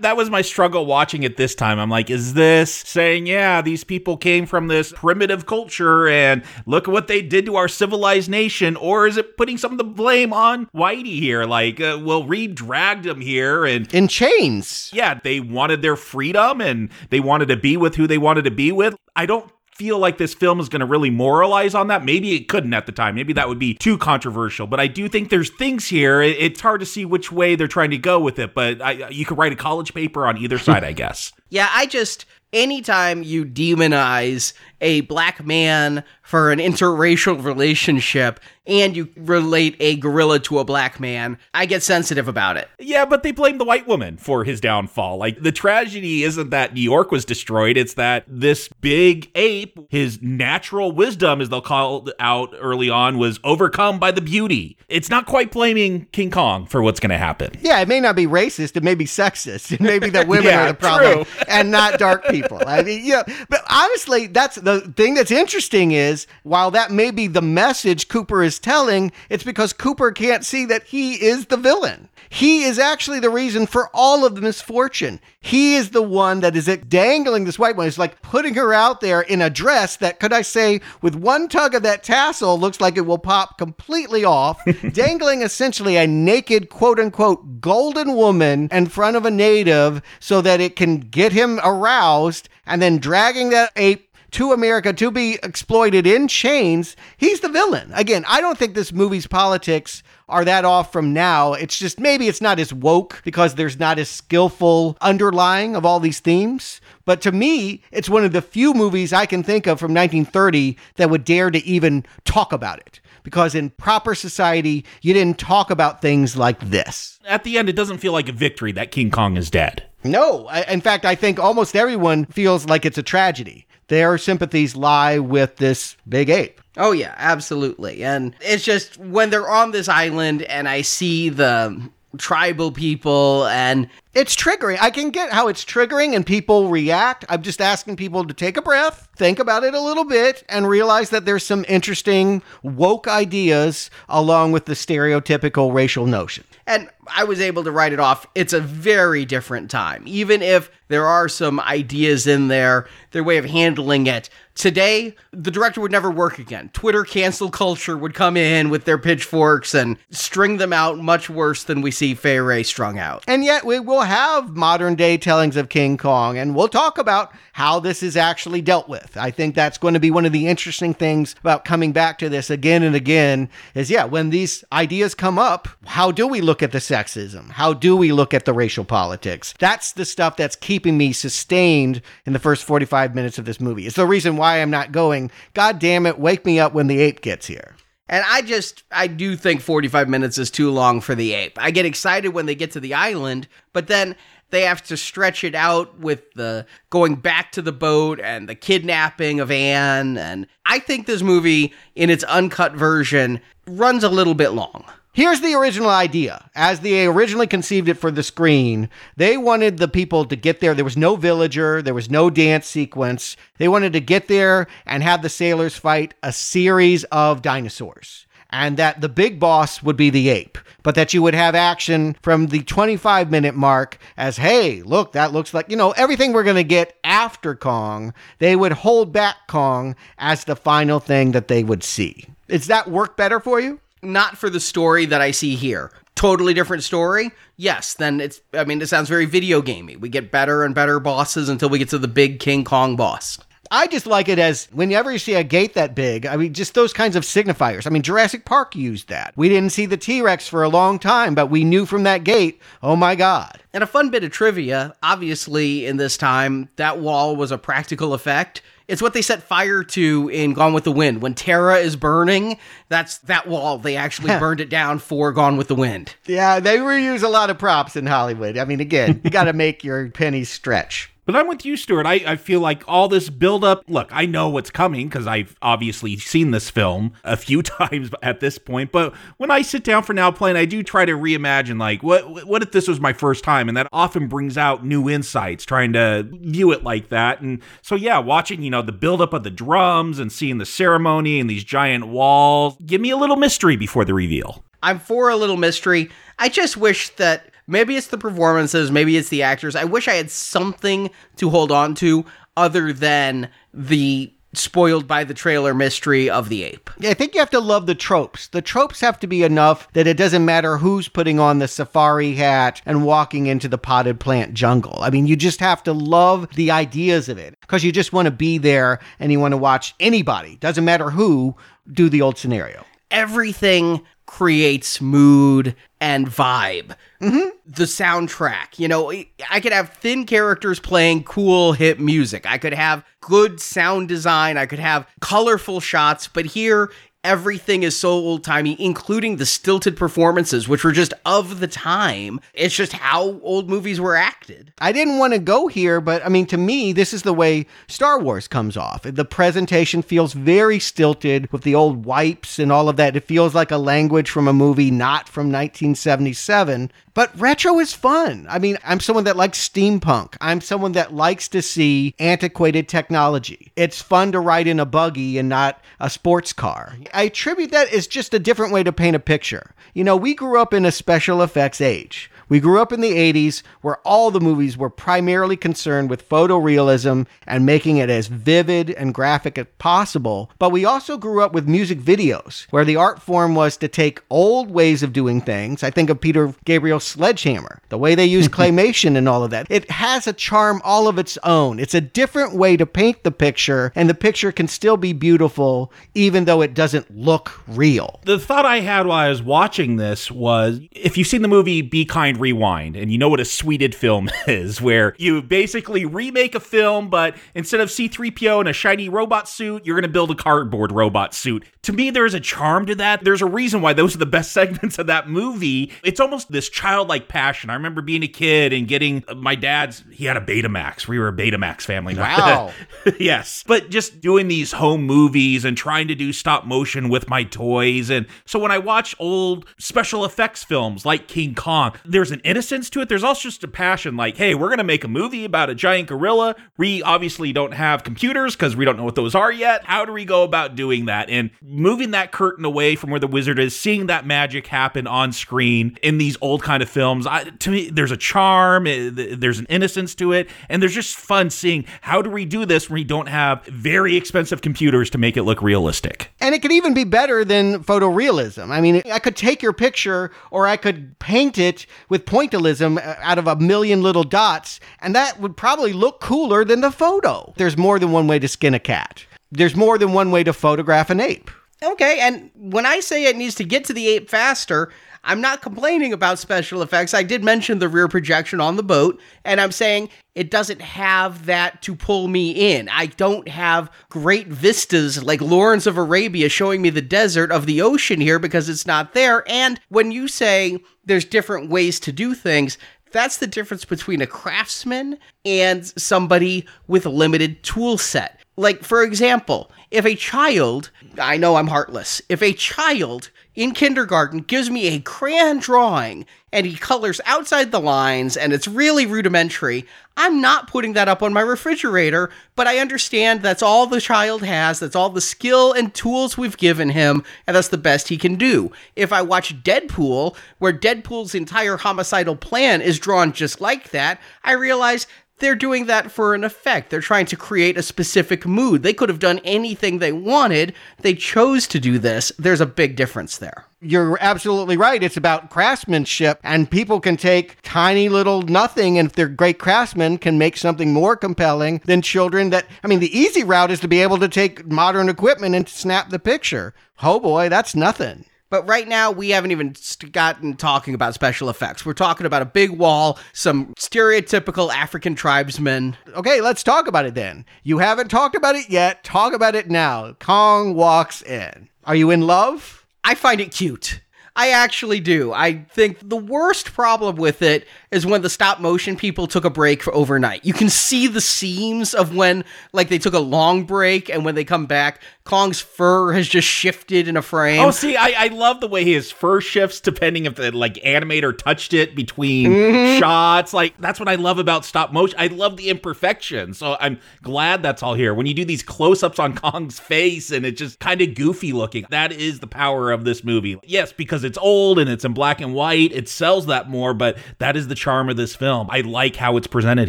That was my struggle watching it this time. I'm like, is this saying, yeah, these people came from this primitive culture and look what they did to our civilized nation? Or is it putting some of the blame on Whitey here? Like, uh, well, Reed dragged them here and. In chains. Yeah, they wanted their freedom and they wanted to be with who they wanted to be with. I don't feel like this film is going to really moralize on that. Maybe it couldn't at the time. Maybe that would be too controversial. But I do think there's things here. It's hard to see which way they're trying to go with it. But I, you could write a college paper on either side, I guess. [LAUGHS] Yeah, I just anytime you demonize a black man for an interracial relationship and you relate a gorilla to a black man, I get sensitive about it. Yeah, but they blame the white woman for his downfall. Like, the tragedy isn't that New York was destroyed, it's that this big ape, his natural wisdom, as they'll call it out early on, was overcome by the beauty. It's not quite blaming King Kong for what's going to happen. Yeah, it may not be racist. It may be sexist. It may be that women [LAUGHS] Yeah, are the problem true. [LAUGHS] and not dark people. I mean, yeah. But honestly, that's the thing that's interesting is while that may be the message Cooper is telling, it's because Cooper can't see that he is the villain. He is actually the reason for all of the misfortune. He is the one that is dangling this white woman. It's like putting her out there in a dress that, could I say, with one tug of that tassel, looks like it will pop completely off, [LAUGHS] dangling essentially a naked, quote unquote, golden woman in front of a native so that it can get him aroused, and then dragging that ape to America to be exploited in chains, he's the villain. Again, I don't think this movie's politics are that off from now. It's just maybe it's not as woke because there's not as skillful underlying of all these themes. But to me, it's one of the few movies I can think of from 1930 that would dare to even talk about it. Because in proper society, you didn't talk about things like this. At the end, it doesn't feel like a victory that King Kong is dead. No, in fact, I think almost everyone feels like it's a tragedy. Their sympathies lie with this big ape. Oh yeah, absolutely. And it's just when they're on this island and I see the tribal people and It's triggering. I can get how it's triggering and people react. I'm just asking people to take a breath, think about it a little bit, and realize that there's some interesting woke ideas along with the stereotypical racial notion. And I was able to write it off. It's a very different time. Even if there are some ideas in there, their way of handling it. Today, the director would never work again. Twitter cancel culture would come in with their pitchforks and string them out much worse than we see Fay Wray strung out. And yet, we will have modern day tellings of King Kong, and we'll talk about how this is actually dealt with. I think that's going to be one of the interesting things about coming back to this again and again is yeah, when these ideas come up, how do we look at the sexism? How do we look at the racial politics? That's the stuff that's keeping me sustained in the first 45 minutes of this movie. It's the reason why I'm not going, God damn it, wake me up when the ape gets here. And I just, I do think 45 minutes is too long for the ape. I get excited when they get to the island, but then they have to stretch it out with the going back to the boat and the kidnapping of Anne. And I think this movie, in its uncut version, runs a little bit long. Here's the original idea. As they originally conceived it for the screen, they wanted the people to get there. There was no villager, there was no dance sequence. They wanted to get there and have the sailors fight a series of dinosaurs. And that the big boss would be the ape, but that you would have action from the 25 minute mark as, hey, look, that looks like, you know, everything we're going to get after Kong. They would hold back Kong as the final thing that they would see. Does that work better for you? Not for the story that I see here. totally different story, yes, then it's, I mean, it sounds very video gamey. We get better and better bosses until we get to the big King Kong boss. I just like it as whenever you see a gate that big, I mean, just those kinds of signifiers. I mean, Jurassic Park used that. We didn't see the T Rex for a long time, but we knew from that gate, oh my God. And a fun bit of trivia obviously, in this time, that wall was a practical effect. It's what they set fire to in Gone with the Wind. When Tara is burning, that's that wall. They actually [LAUGHS] burned it down for Gone with the Wind. Yeah, they reuse a lot of props in Hollywood. I mean, again, you got to [LAUGHS] make your pennies stretch. But I'm with you, Stuart. I, I feel like all this buildup. Look, I know what's coming because I've obviously seen this film a few [LAUGHS] times at this point. But when I sit down for now playing, I do try to reimagine, like, what what if this was my first time? And that often brings out new insights, trying to view it like that. And so, yeah, watching, you know, the buildup of the drums and seeing the ceremony and these giant walls, give me a little mystery before the reveal. I'm for a little mystery. I just wish that Maybe it's the performances, maybe it's the actors. I wish I had something to hold on to other than the spoiled by the trailer mystery of the ape. Yeah, I think you have to love the tropes. The tropes have to be enough that it doesn't matter who's putting on the safari hat and walking into the potted plant jungle. I mean, you just have to love the ideas of it because you just want to be there and you want to watch anybody, doesn't matter who, do the old scenario. Everything creates mood and vibe. Mm-hmm. The soundtrack, you know, I could have thin characters playing cool hip music. I could have good sound design. I could have colorful shots. But here, everything is so old timey, including the stilted performances, which were just of the time. It's just how old movies were acted. I didn't want to go here, but I mean, to me, this is the way Star Wars comes off. The presentation feels very stilted with the old wipes and all of that. It feels like a language from a movie not from 1977. But retro is fun. I mean, I'm someone that likes steampunk. I'm someone that likes to see antiquated technology. It's fun to ride in a buggy and not a sports car. I attribute that as just a different way to paint a picture. You know, we grew up in a special effects age. We grew up in the 80s where all the movies were primarily concerned with photorealism and making it as vivid and graphic as possible. But we also grew up with music videos where the art form was to take old ways of doing things. I think of Peter Gabriel's Sledgehammer, the way they use [LAUGHS] claymation and all of that. It has a charm all of its own. It's a different way to paint the picture, and the picture can still be beautiful even though it doesn't look real. The thought I had while I was watching this was if you've seen the movie Be Kind Rewind, and you know what a sweded film [LAUGHS] is, where you basically remake a film, but instead of C3PO in a shiny robot suit, you're going to build a cardboard robot suit. To me, there's a charm to that. There's a reason why those are the best [LAUGHS] segments of that movie. It's almost this childlike passion. I remember being a kid and getting uh, my dad's, he had a Betamax. We were a Betamax family. [LAUGHS] Wow. yes. But just doing these home movies and trying to do stop motion with my toys. And so when I watch old special effects films like King Kong, there's an innocence to it. There's also just a passion like, hey, we're going to make a movie about a giant gorilla. We obviously don't have computers because we don't know what those are yet. How do we go about doing that? And moving that curtain away from where the wizard is, seeing that magic happen on screen in these old kind of films, I, to me, there's a charm, eh, there's an innocence to it, and there's just fun seeing how do we do this when we don't have very expensive computers to make it look realistic. And it could even be better than photorealism. I mean, I could take your picture or I could paint it with pointillism uh, out of a million little dots, and that would probably look cooler than the photo. There's more than one way to skin a cat. There's more than one way to photograph an ape. Okay, and when I say it needs to get to the ape faster, I'm not complaining about special effects. I did mention the rear projection on the boat, and I'm saying it doesn't have that to pull me in. I don't have great vistas like Lawrence of Arabia showing me the desert of the ocean here because it's not there. And when you say there's different ways to do things, that's the difference between a craftsman and somebody with a limited tool set. Like, for example, if a child, I know I'm heartless, if a child in kindergarten gives me a crayon drawing and he colors outside the lines and it's really rudimentary, I'm not putting that up on my refrigerator, but I understand that's all the child has, that's all the skill and tools we've given him, and that's the best he can do. If I watch Deadpool, where Deadpool's entire homicidal plan is drawn just like that, I realize they're doing that for an effect. They're trying to create a specific mood. They could have done anything they wanted. They chose to do this. There's a big difference there. You're absolutely right. It's about craftsmanship, and people can take tiny little nothing, and if they're great craftsmen, can make something more compelling than children that. I mean, the easy route is to be able to take modern equipment and snap the picture. Oh boy, that's nothing. But right now, we haven't even gotten talking about special effects. We're talking about a big wall, some stereotypical African tribesmen. Okay, let's talk about it then. You haven't talked about it yet. Talk about it now. Kong walks in. Are you in love? I find it cute. I actually do. I think the worst problem with it is when the stop motion people took a break for overnight. You can see the seams of when like they took a long break and when they come back, Kong's fur has just shifted in a frame. Oh, see, I, I love the way his fur shifts depending if the like animator touched it between Mhm. shots. Like that's what I love about stop motion. I love the imperfection. So I'm glad that's all here. When you do these close-ups on Kong's face and it's just kind of goofy looking, that is the power of this movie. Yes, because it's old and it's in black and white, it sells that more, but that is the charm of this film. I like how it's presented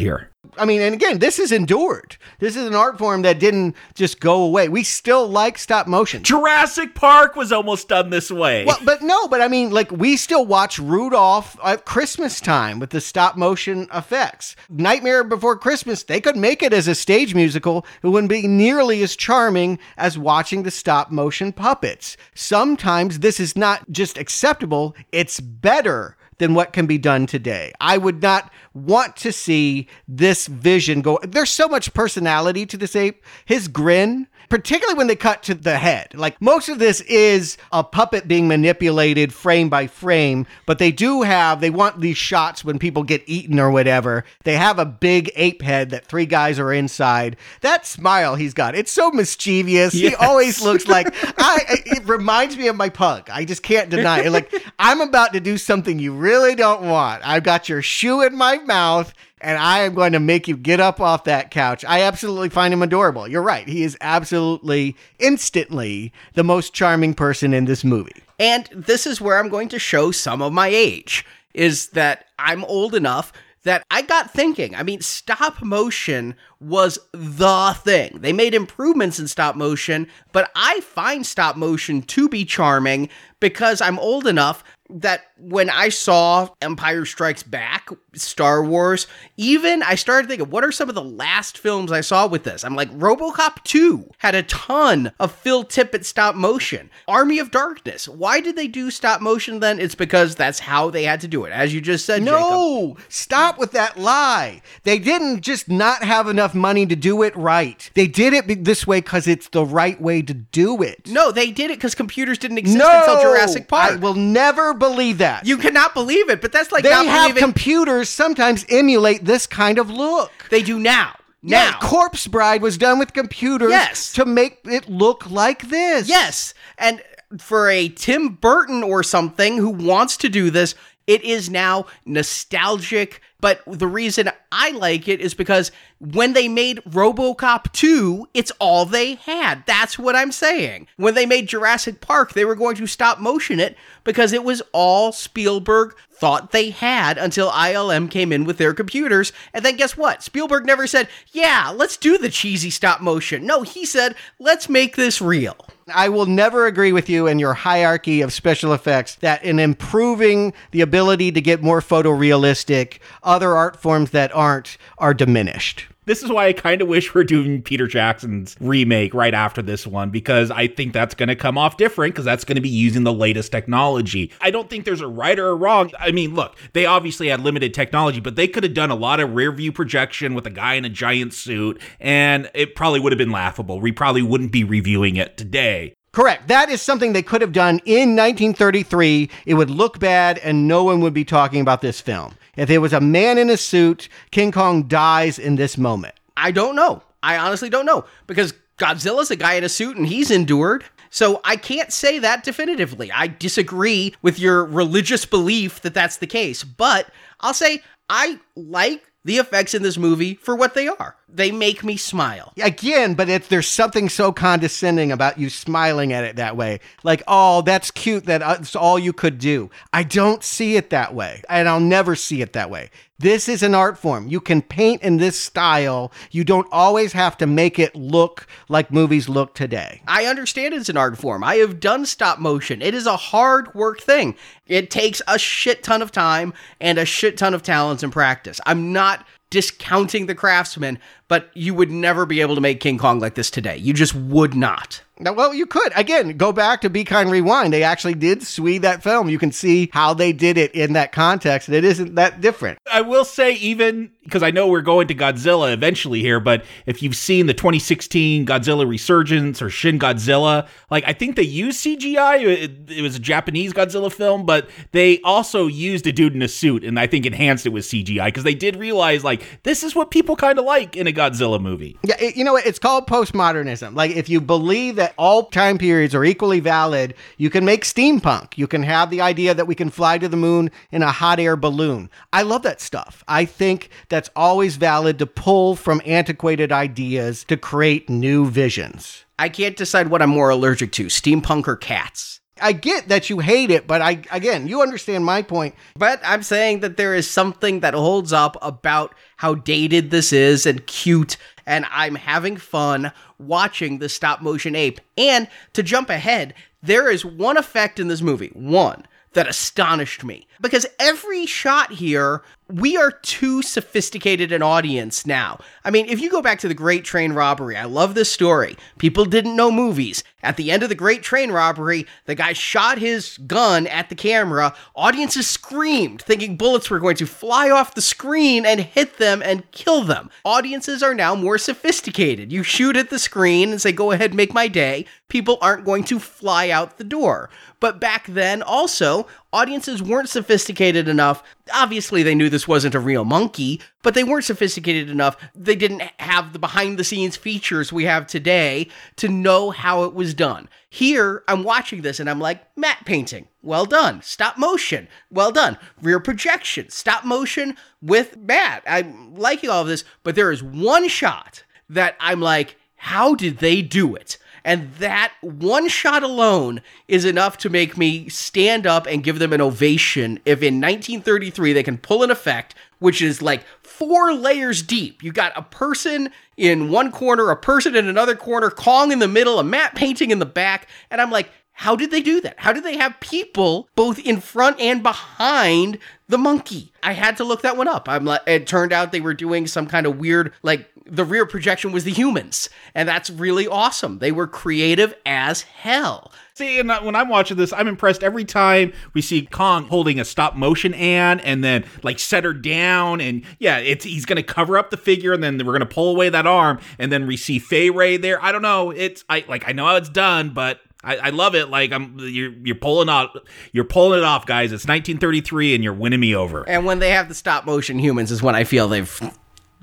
here. I mean, and again, this is endured. This is an art form that didn't just go away. We still like stop motion. Jurassic Park was almost done this way. Well, but no, but I mean, like we still watch Rudolph at Christmas time with the stop motion effects. Nightmare Before Christmas, they could make it as a stage musical. It wouldn't be nearly as charming as watching the stop motion puppets. Sometimes this is not just acceptable; it's better than what can be done today. I would not want to see this vision go. There's so much personality to this ape. His grin, particularly when they cut to the head. Like most of this is a puppet being manipulated frame by frame, but they do have, they want these shots when people get eaten or whatever. They have a big ape head that three guys are inside. That smile he's got, it's so mischievous. He always [LAUGHS] looks like, I, it reminds me of my pug. I just can't deny it. Like, I'm about to do something you really don't want. I've got your shoe in my mouth and I am going to make you get up off that couch. I absolutely find him adorable. You're right. He is absolutely, instantly the most charming person in this movie. And this is where I'm going to show some of my age is that I'm old enough that I got thinking. I mean, stop motion was the thing. They made improvements in stop motion, but I find stop motion to be charming because I'm old enough that when I saw Empire Strikes Back, Star Wars, even I started thinking, what are some of the last films I saw with this? I'm like, Robocop 2 had a ton of Phil Tippett stop motion. Army of Darkness. Why did they do stop motion then? It's because that's how they had to do it. As you just said, Jacob. No, stop with that lie. They didn't just not have enough money to do it right. They did it this way because it's the right way to do it. No, they did it because computers didn't exist No, until Jurassic Park. I will never believe that. you cannot believe it, but that's like they have computers sometimes emulate this kind of look. they do now. Yeah, Now. Corpse Bride was done with computers Yes. to make it look like this. Yes. And for a Tim Burton or something who wants to do this, it is now nostalgic. But the reason I like it is because when they made Robocop 2, it's all they had. That's what I'm saying. When they made Jurassic Park, they were going to stop motion it because it was all Spielberg thought they had until ILM came in with their computers. And then guess what? Spielberg never said, yeah, let's do the cheesy stop motion. No, he said, let's make this real. I will never agree with you in your hierarchy of special effects that in improving the ability to get more photorealistic, other art forms that aren't are diminished. This is why I kind of wish we're doing Peter Jackson's remake right after this one because I think that's going to come off different because that's going to be using the latest technology. I don't think there's a right or a wrong. I mean, look, they obviously had limited technology, but they could have done a lot of rear view projection with a guy in a giant suit and it probably would have been laughable. We probably wouldn't be reviewing it today. Correct. That is something they could have done in 1933. It would look bad and no one would be talking about this film. If there was a man in a suit, King Kong dies in this moment. I don't know. I honestly don't know because Godzilla's a guy in a suit and he's endured. So I can't say that definitively. I disagree with your religious belief that that's the case, but I'll say I like the effects in this movie for what they are. They make me smile. Again, but it's, there's something so condescending about you smiling at it that way. Like, oh, that's cute. That's uh, all you could do. I don't see it that way, and I'll never see it that way. This is an art form. You can paint in this style. You don't always have to make it look like movies look today. I understand it's an art form. I have done stop motion. It is a hard work thing. It takes a shit ton of time and a shit ton of talents and practice. I'm not discounting the craftsman, but you would never be able to make King Kong like this today. You just would not. Now, well, you could. Again, go back to Be Kind Rewind. They actually did swede that film. You can see how they did it in that context, and it isn't that different. I will say, even because I know we're going to Godzilla eventually here, but if you've seen the 2016 Godzilla Resurgence or Shin Godzilla, like I think they used CGI. It, it was a Japanese Godzilla film, but they also used a dude in a suit, and I think enhanced it with CGI because they did realize like this is what people kind of like in a Godzilla movie. Yeah, it, you know what? It's called postmodernism. Like if you believe that all time periods are equally valid, you can make steampunk. You can have the idea that we can fly to the moon in a hot air balloon. I love that stuff. I think that's always valid to pull from antiquated ideas to create new visions. I can't decide what I'm more allergic to, steampunk or cats. I get that you hate it, but I again, you understand my point. But I'm saying that there is something that holds up about how dated this is and cute and I'm having fun watching the stop motion ape. And to jump ahead, there is one effect in this movie, one that astonished me because every shot here we are too sophisticated an audience now. I mean, if you go back to the Great Train Robbery, I love this story. People didn't know movies. At the end of the Great Train Robbery, the guy shot his gun at the camera. Audiences screamed, thinking bullets were going to fly off the screen and hit them and kill them. Audiences are now more sophisticated. You shoot at the screen and say, go ahead, make my day. People aren't going to fly out the door. But back then, also, audiences weren't sophisticated enough. Obviously, they knew this wasn't a real monkey, but they weren't sophisticated enough. They didn't have the behind the scenes features we have today to know how it was done. Here, I'm watching this and I'm like, matte painting, well done. Stop motion, well done. Rear projection, stop motion with matte. I'm liking all of this, but there is one shot that I'm like, how did they do it? And that one shot alone is enough to make me stand up and give them an ovation if in 1933 they can pull an effect which is like four layers deep. You got a person in one corner, a person in another corner, Kong in the middle, a matte painting in the back, and I'm like, how did they do that? How did they have people both in front and behind the monkey? I had to look that one up. I'm like, it turned out they were doing some kind of weird, like the rear projection was the humans, and that's really awesome. They were creative as hell. See, and when I'm watching this, I'm impressed every time we see Kong holding a stop motion Anne and then like set her down, and yeah, it's he's gonna cover up the figure, and then we're gonna pull away that arm, and then we see Fay Wray there. I don't know. It's I like I know how it's done, but I, I, love it. Like I'm, you're you're pulling off, you're pulling it off, guys. It's 1933, and you're winning me over. And when they have the stop motion humans, is when I feel they've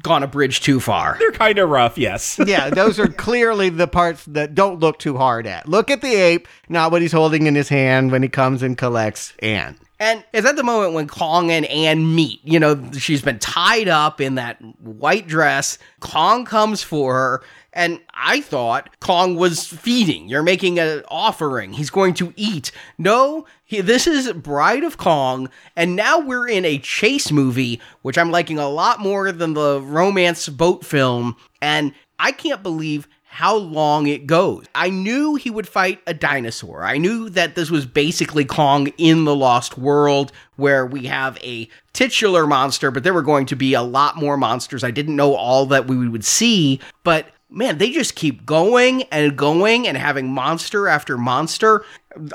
gone a bridge too far. They're kind of rough, yes. [LAUGHS] yeah, those are clearly the parts that don't look too hard at. Look at the ape, not what he's holding in his hand when he comes and collects Anne. And it's at the moment when Kong and Anne meet. You know, she's been tied up in that white dress. Kong comes for her, and I thought Kong was feeding. You're making an offering. He's going to eat. No, he, this is Bride of Kong, and now we're in a chase movie, which I'm liking a lot more than the romance boat film. And I can't believe how long it goes. I knew he would fight a dinosaur. I knew that this was basically Kong in the Lost World, where we have a titular monster, but there were going to be a lot more monsters. I didn't know all that we would see, but man, they just keep going and going and having monster after monster.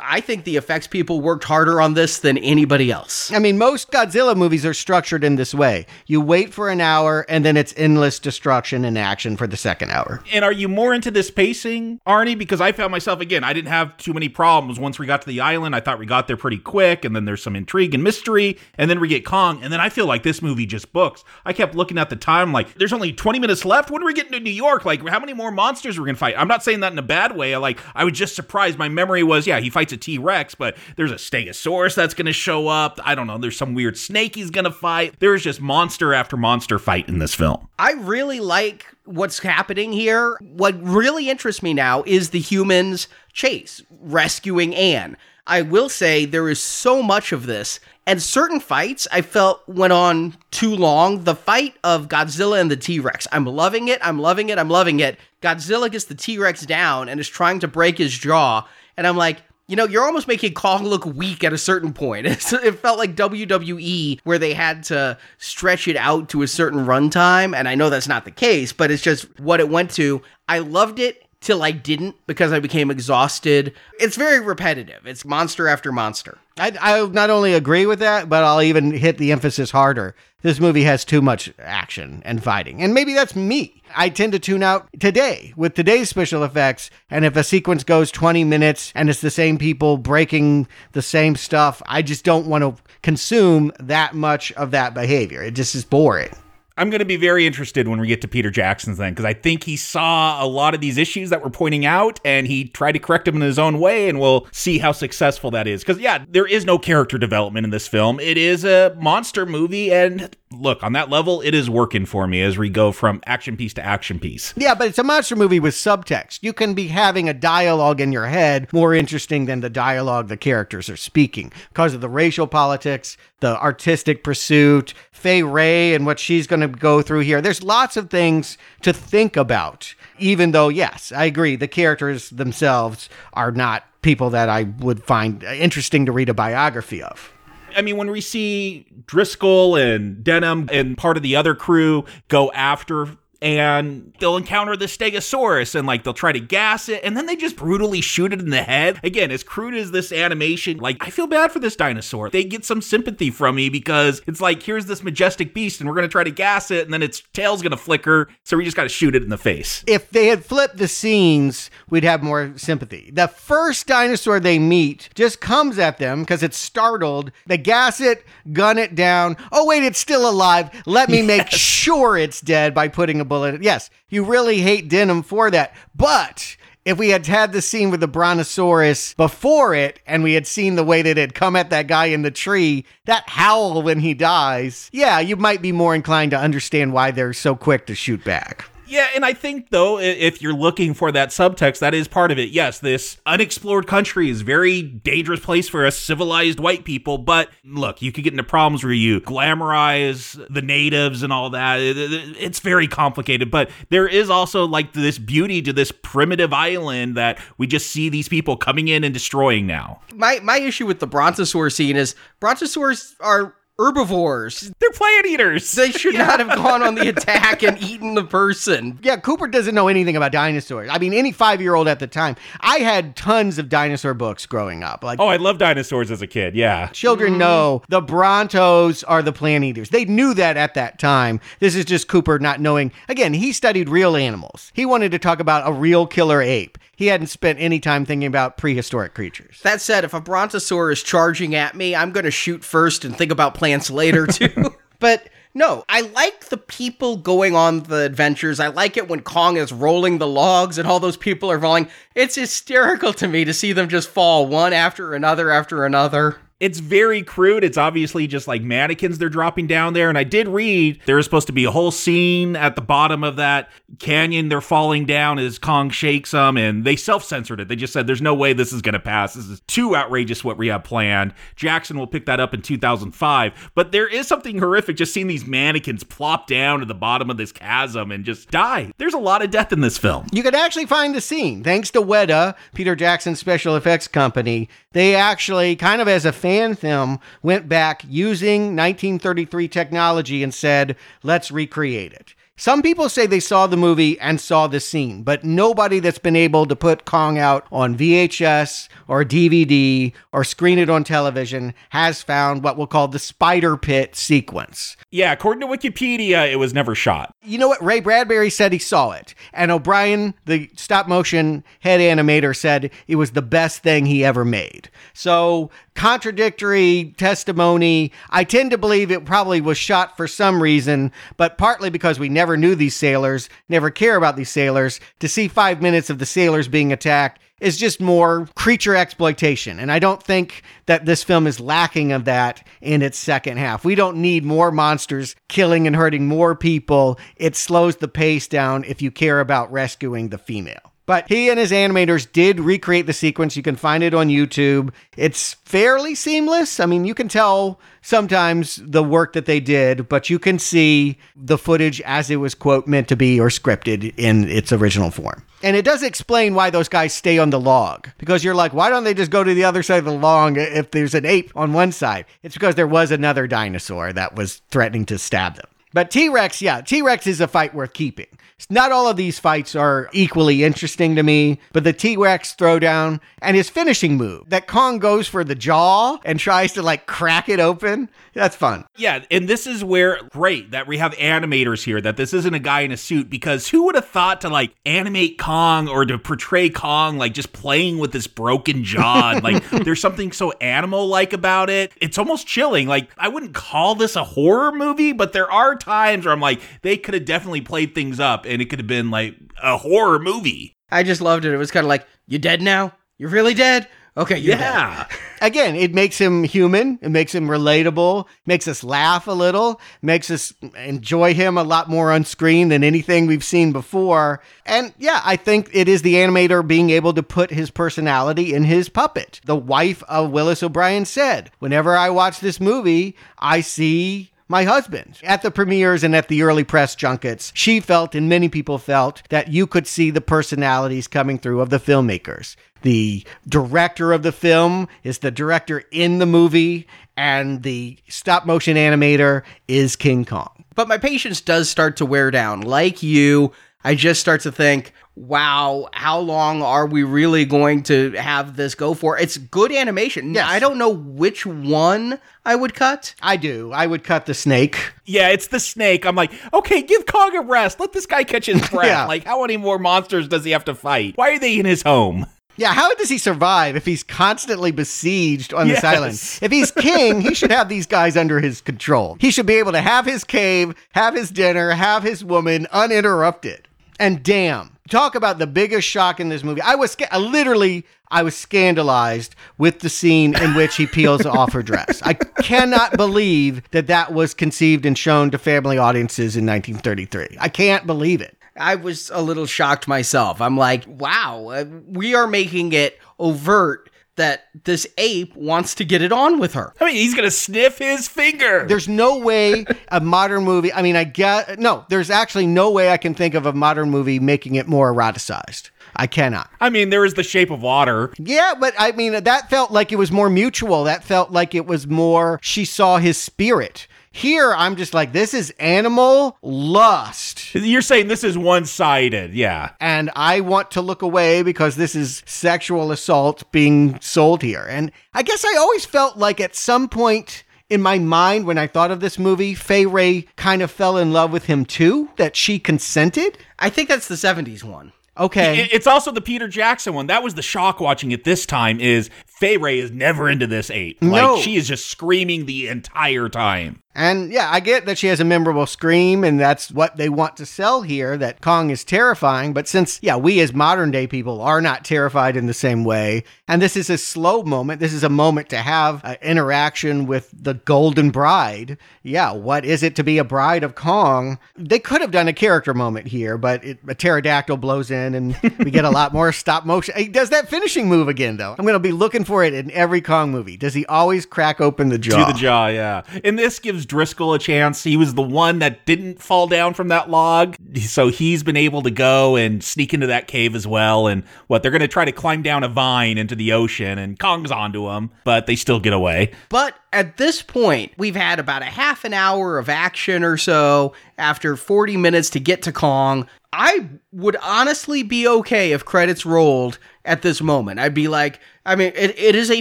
I think the effects people worked harder on this than anybody else. I mean, most Godzilla movies are structured in this way. You wait for an hour and then it's endless destruction and action for the second hour. And are you more into this pacing, Arnie? Because I found myself again, I didn't have too many problems once we got to the island. I thought we got there pretty quick, and then there's some intrigue and mystery, and then we get Kong, and then I feel like this movie just books. I kept looking at the time, like, there's only 20 minutes left. When are we getting to New York? Like, how many more monsters are we gonna fight? I'm not saying that in a bad way. Like, I was just surprised. My memory was, yeah, he fights a T Rex, but there's a Stegosaurus that's going to show up. I don't know. There's some weird snake he's going to fight. There's just monster after monster fight in this film. I really like what's happening here. What really interests me now is the humans chase, rescuing Anne. I will say there is so much of this, and certain fights I felt went on too long. The fight of Godzilla and the T Rex, I'm loving it, I'm loving it, I'm loving it. Godzilla gets the T Rex down and is trying to break his jaw, and I'm like, you know, you're almost making Kong look weak at a certain point. [LAUGHS] it felt like WWE where they had to stretch it out to a certain runtime, and I know that's not the case, but it's just what it went to. I loved it till I didn't because I became exhausted. It's very repetitive. It's monster after monster. I, I not only agree with that, but I'll even hit the emphasis harder. This movie has too much action and fighting. And maybe that's me. I tend to tune out today with today's special effects. And if a sequence goes 20 minutes and it's the same people breaking the same stuff, I just don't want to consume that much of that behavior. It just is boring. I'm going to be very interested when we get to Peter Jackson's then, because I think he saw a lot of these issues that we're pointing out and he tried to correct them in his own way, and we'll see how successful that is. Because, yeah, there is no character development in this film. It is a monster movie, and look, on that level, it is working for me as we go from action piece to action piece. Yeah, but it's a monster movie with subtext. You can be having a dialogue in your head more interesting than the dialogue the characters are speaking because of the racial politics, the artistic pursuit, Wray and what she's going to go through here. There's lots of things to think about, even though, yes, I agree, the characters themselves are not people that I would find interesting to read a biography of. I mean, when we see Driscoll and Denham and part of the other crew go after and they'll encounter the stegosaurus and like they'll try to gas it and then they just brutally shoot it in the head. Again as crude as this animation like i feel bad for this dinosaur. They get some sympathy from me because it's like here's this majestic beast and we're going to try to gas it and then its tail's going to flicker so we just got to shoot it in the face. If they had flipped the scenes we'd have more sympathy. The first dinosaur they meet just comes at them because it's startled. They gas it gun it down. Oh wait it's still alive. Let me [LAUGHS] yes. make sure it's dead by putting a bullet. Yes, you really hate Denham for that. But if we had had the scene with the brontosaurus before it and we had seen the way that it come at that guy in the tree, that howl when he dies, yeah, you might be more inclined to understand why they're so quick to shoot back. Yeah, and I think though, if you're looking for that subtext, that is part of it. Yes, this unexplored country is very dangerous place for us civilized white people. But look, you could get into problems where you glamorize the natives and all that. It's very complicated. But there is also like this beauty to this primitive island that we just see these people coming in and destroying now. My my issue with the brontosaurus scene is brontosaurs are herbivores. They're plant eaters. They should [LAUGHS] yeah. not have gone on the attack and eaten the person. Yeah, Cooper doesn't know anything about dinosaurs. I mean, any five year old at the time. I had tons of dinosaur books growing up. Like, oh, I love dinosaurs as a kid. Yeah, children mm. know the Brontos are the plant eaters. They knew that at that time. This is just Cooper not knowing. Again, he studied real animals. He wanted to talk about a real killer ape. He hadn't spent any time thinking about prehistoric creatures. That said, if a brontosaur is charging at me, I'm going to shoot first and think about plants later [LAUGHS] too. but no, I like the people going on the adventures. I like it when Kong is rolling the logs and all those people are falling. It's hysterical to me to see them just fall one after another after another. It's very crude. It's obviously just like mannequins they're dropping down there. And I did read there is supposed to be a whole scene at the bottom of that canyon they're falling down as Kong shakes them, and they self censored it. They just said, There's no way this is going to pass. This is too outrageous what we have planned. Jackson will pick that up in 2005. But there is something horrific just seeing these mannequins plop down to the bottom of this chasm and just die. There's a lot of death in this film. You could actually find the scene. Thanks to Weta, Peter Jackson's special effects company, they actually, kind of as a fan film went back using 1933 technology and said, let's recreate it. Some people say they saw the movie and saw the scene, but nobody that's been able to put Kong out on VHS or DVD or screen it on television has found what we'll call the spider pit sequence. Yeah, according to Wikipedia, it was never shot. You know what? Ray Bradbury said he saw it. And O'Brien, the stop motion head animator, said it was the best thing he ever made. So, contradictory testimony. I tend to believe it probably was shot for some reason, but partly because we never knew these sailors, never care about these sailors. To see five minutes of the sailors being attacked is just more creature exploitation. And I don't think that this film is lacking of that in its second half. We don't need more monsters killing and hurting more people. It slows the pace down if you care about rescuing the female. But he and his animators did recreate the sequence. You can find it on YouTube. It's fairly seamless. I mean, you can tell sometimes the work that they did, but you can see the footage as it was, quote, meant to be or scripted in its original form. And it does explain why those guys stay on the log because you're like, why don't they just go to the other side of the log if there's an ape on one side? It's because there was another dinosaur that was threatening to stab them. But T Rex, yeah, T Rex is a fight worth keeping. Not all of these fights are equally interesting to me, but the T Rex throwdown and his finishing move that Kong goes for the jaw and tries to like crack it open, that's fun. Yeah, and this is where great that we have animators here, that this isn't a guy in a suit, because who would have thought to like animate Kong or to portray Kong like just playing with this broken jaw? and, like [LAUGHS] there's something so animal like about it. It's almost chilling. Like I wouldn't call this a horror movie, but there are times where I'm like, they could have definitely played things up and it could have been like a horror movie. I just loved it. It was kind of like, you dead now? You're really dead? Okay, you're yeah. [LAUGHS] Again, it makes him human. It makes him relatable. Makes us laugh a little. Makes us enjoy him a lot more on screen than anything we've seen before. And yeah, I think it is the animator being able to put his personality in his puppet. The wife of Willis O'Brien said, "Whenever I watch this movie, I see my husband. At the premieres and at the early press junkets, she felt, and many people felt, that you could see the personalities coming through of the filmmakers. The director of the film is the director in the movie, and the stop motion animator is King Kong. But my patience does start to wear down. Like you, I just start to think, wow, how long are we really going to have this go for? It's good animation. Yeah, I don't know which one I would cut. I do. I would cut the snake. Yeah, it's the snake. I'm like, okay, give Kong a rest. Let this guy catch his [LAUGHS] breath. Yeah. Like, how many more monsters does he have to fight? Why are they in his home? Yeah, how does he survive if he's constantly besieged on this island? If he's king, he should have these guys under his control. He should be able to have his cave, have his dinner, have his woman uninterrupted. And damn, talk about the biggest shock in this movie. I was sca- I literally I was scandalized with the scene in which he peels [LAUGHS] off her dress. I cannot believe that that was conceived and shown to family audiences in 1933. I can't believe it. I was a little shocked myself. I'm like, wow, uh, we are making it overt that this ape wants to get it on with her. I mean, he's gonna sniff his finger. There's no way a modern movie. I mean, I get no. There's actually no way I can think of a modern movie making it more eroticized. I cannot. I mean, there is the Shape of Water. Yeah, but I mean, that felt like it was more mutual. That felt like it was more. She saw his spirit. Here, I'm just like, this is animal lust. You're saying this is one sided, yeah. And I want to look away because this is sexual assault being sold here. And I guess I always felt like at some point in my mind when I thought of this movie, Fay Wray kind of fell in love with him too, that she consented. I think that's the 70s one. Okay. It's also the Peter Jackson one. That was the shock watching it this time is Fay Wray is never into this ape. No. Like she is just screaming the entire time. And yeah, I get that she has a memorable scream, and that's what they want to sell here that Kong is terrifying. But since, yeah, we as modern day people are not terrified in the same way, and this is a slow moment, this is a moment to have an interaction with the Golden Bride. Yeah, what is it to be a bride of Kong? They could have done a character moment here, but it, a pterodactyl blows in, and [LAUGHS] we get a lot more stop motion. He does that finishing move again, though. I'm going to be looking for it in every Kong movie. Does he always crack open the jaw? To the jaw, yeah. And this gives Driscoll a chance. He was the one that didn't fall down from that log. So he's been able to go and sneak into that cave as well. And what, they're going to try to climb down a vine into the ocean, and Kong's onto him, but they still get away. But at this point, we've had about a half an hour of action or so after 40 minutes to get to Kong. I would honestly be okay if credits rolled at this moment. I'd be like, I mean, it, it is a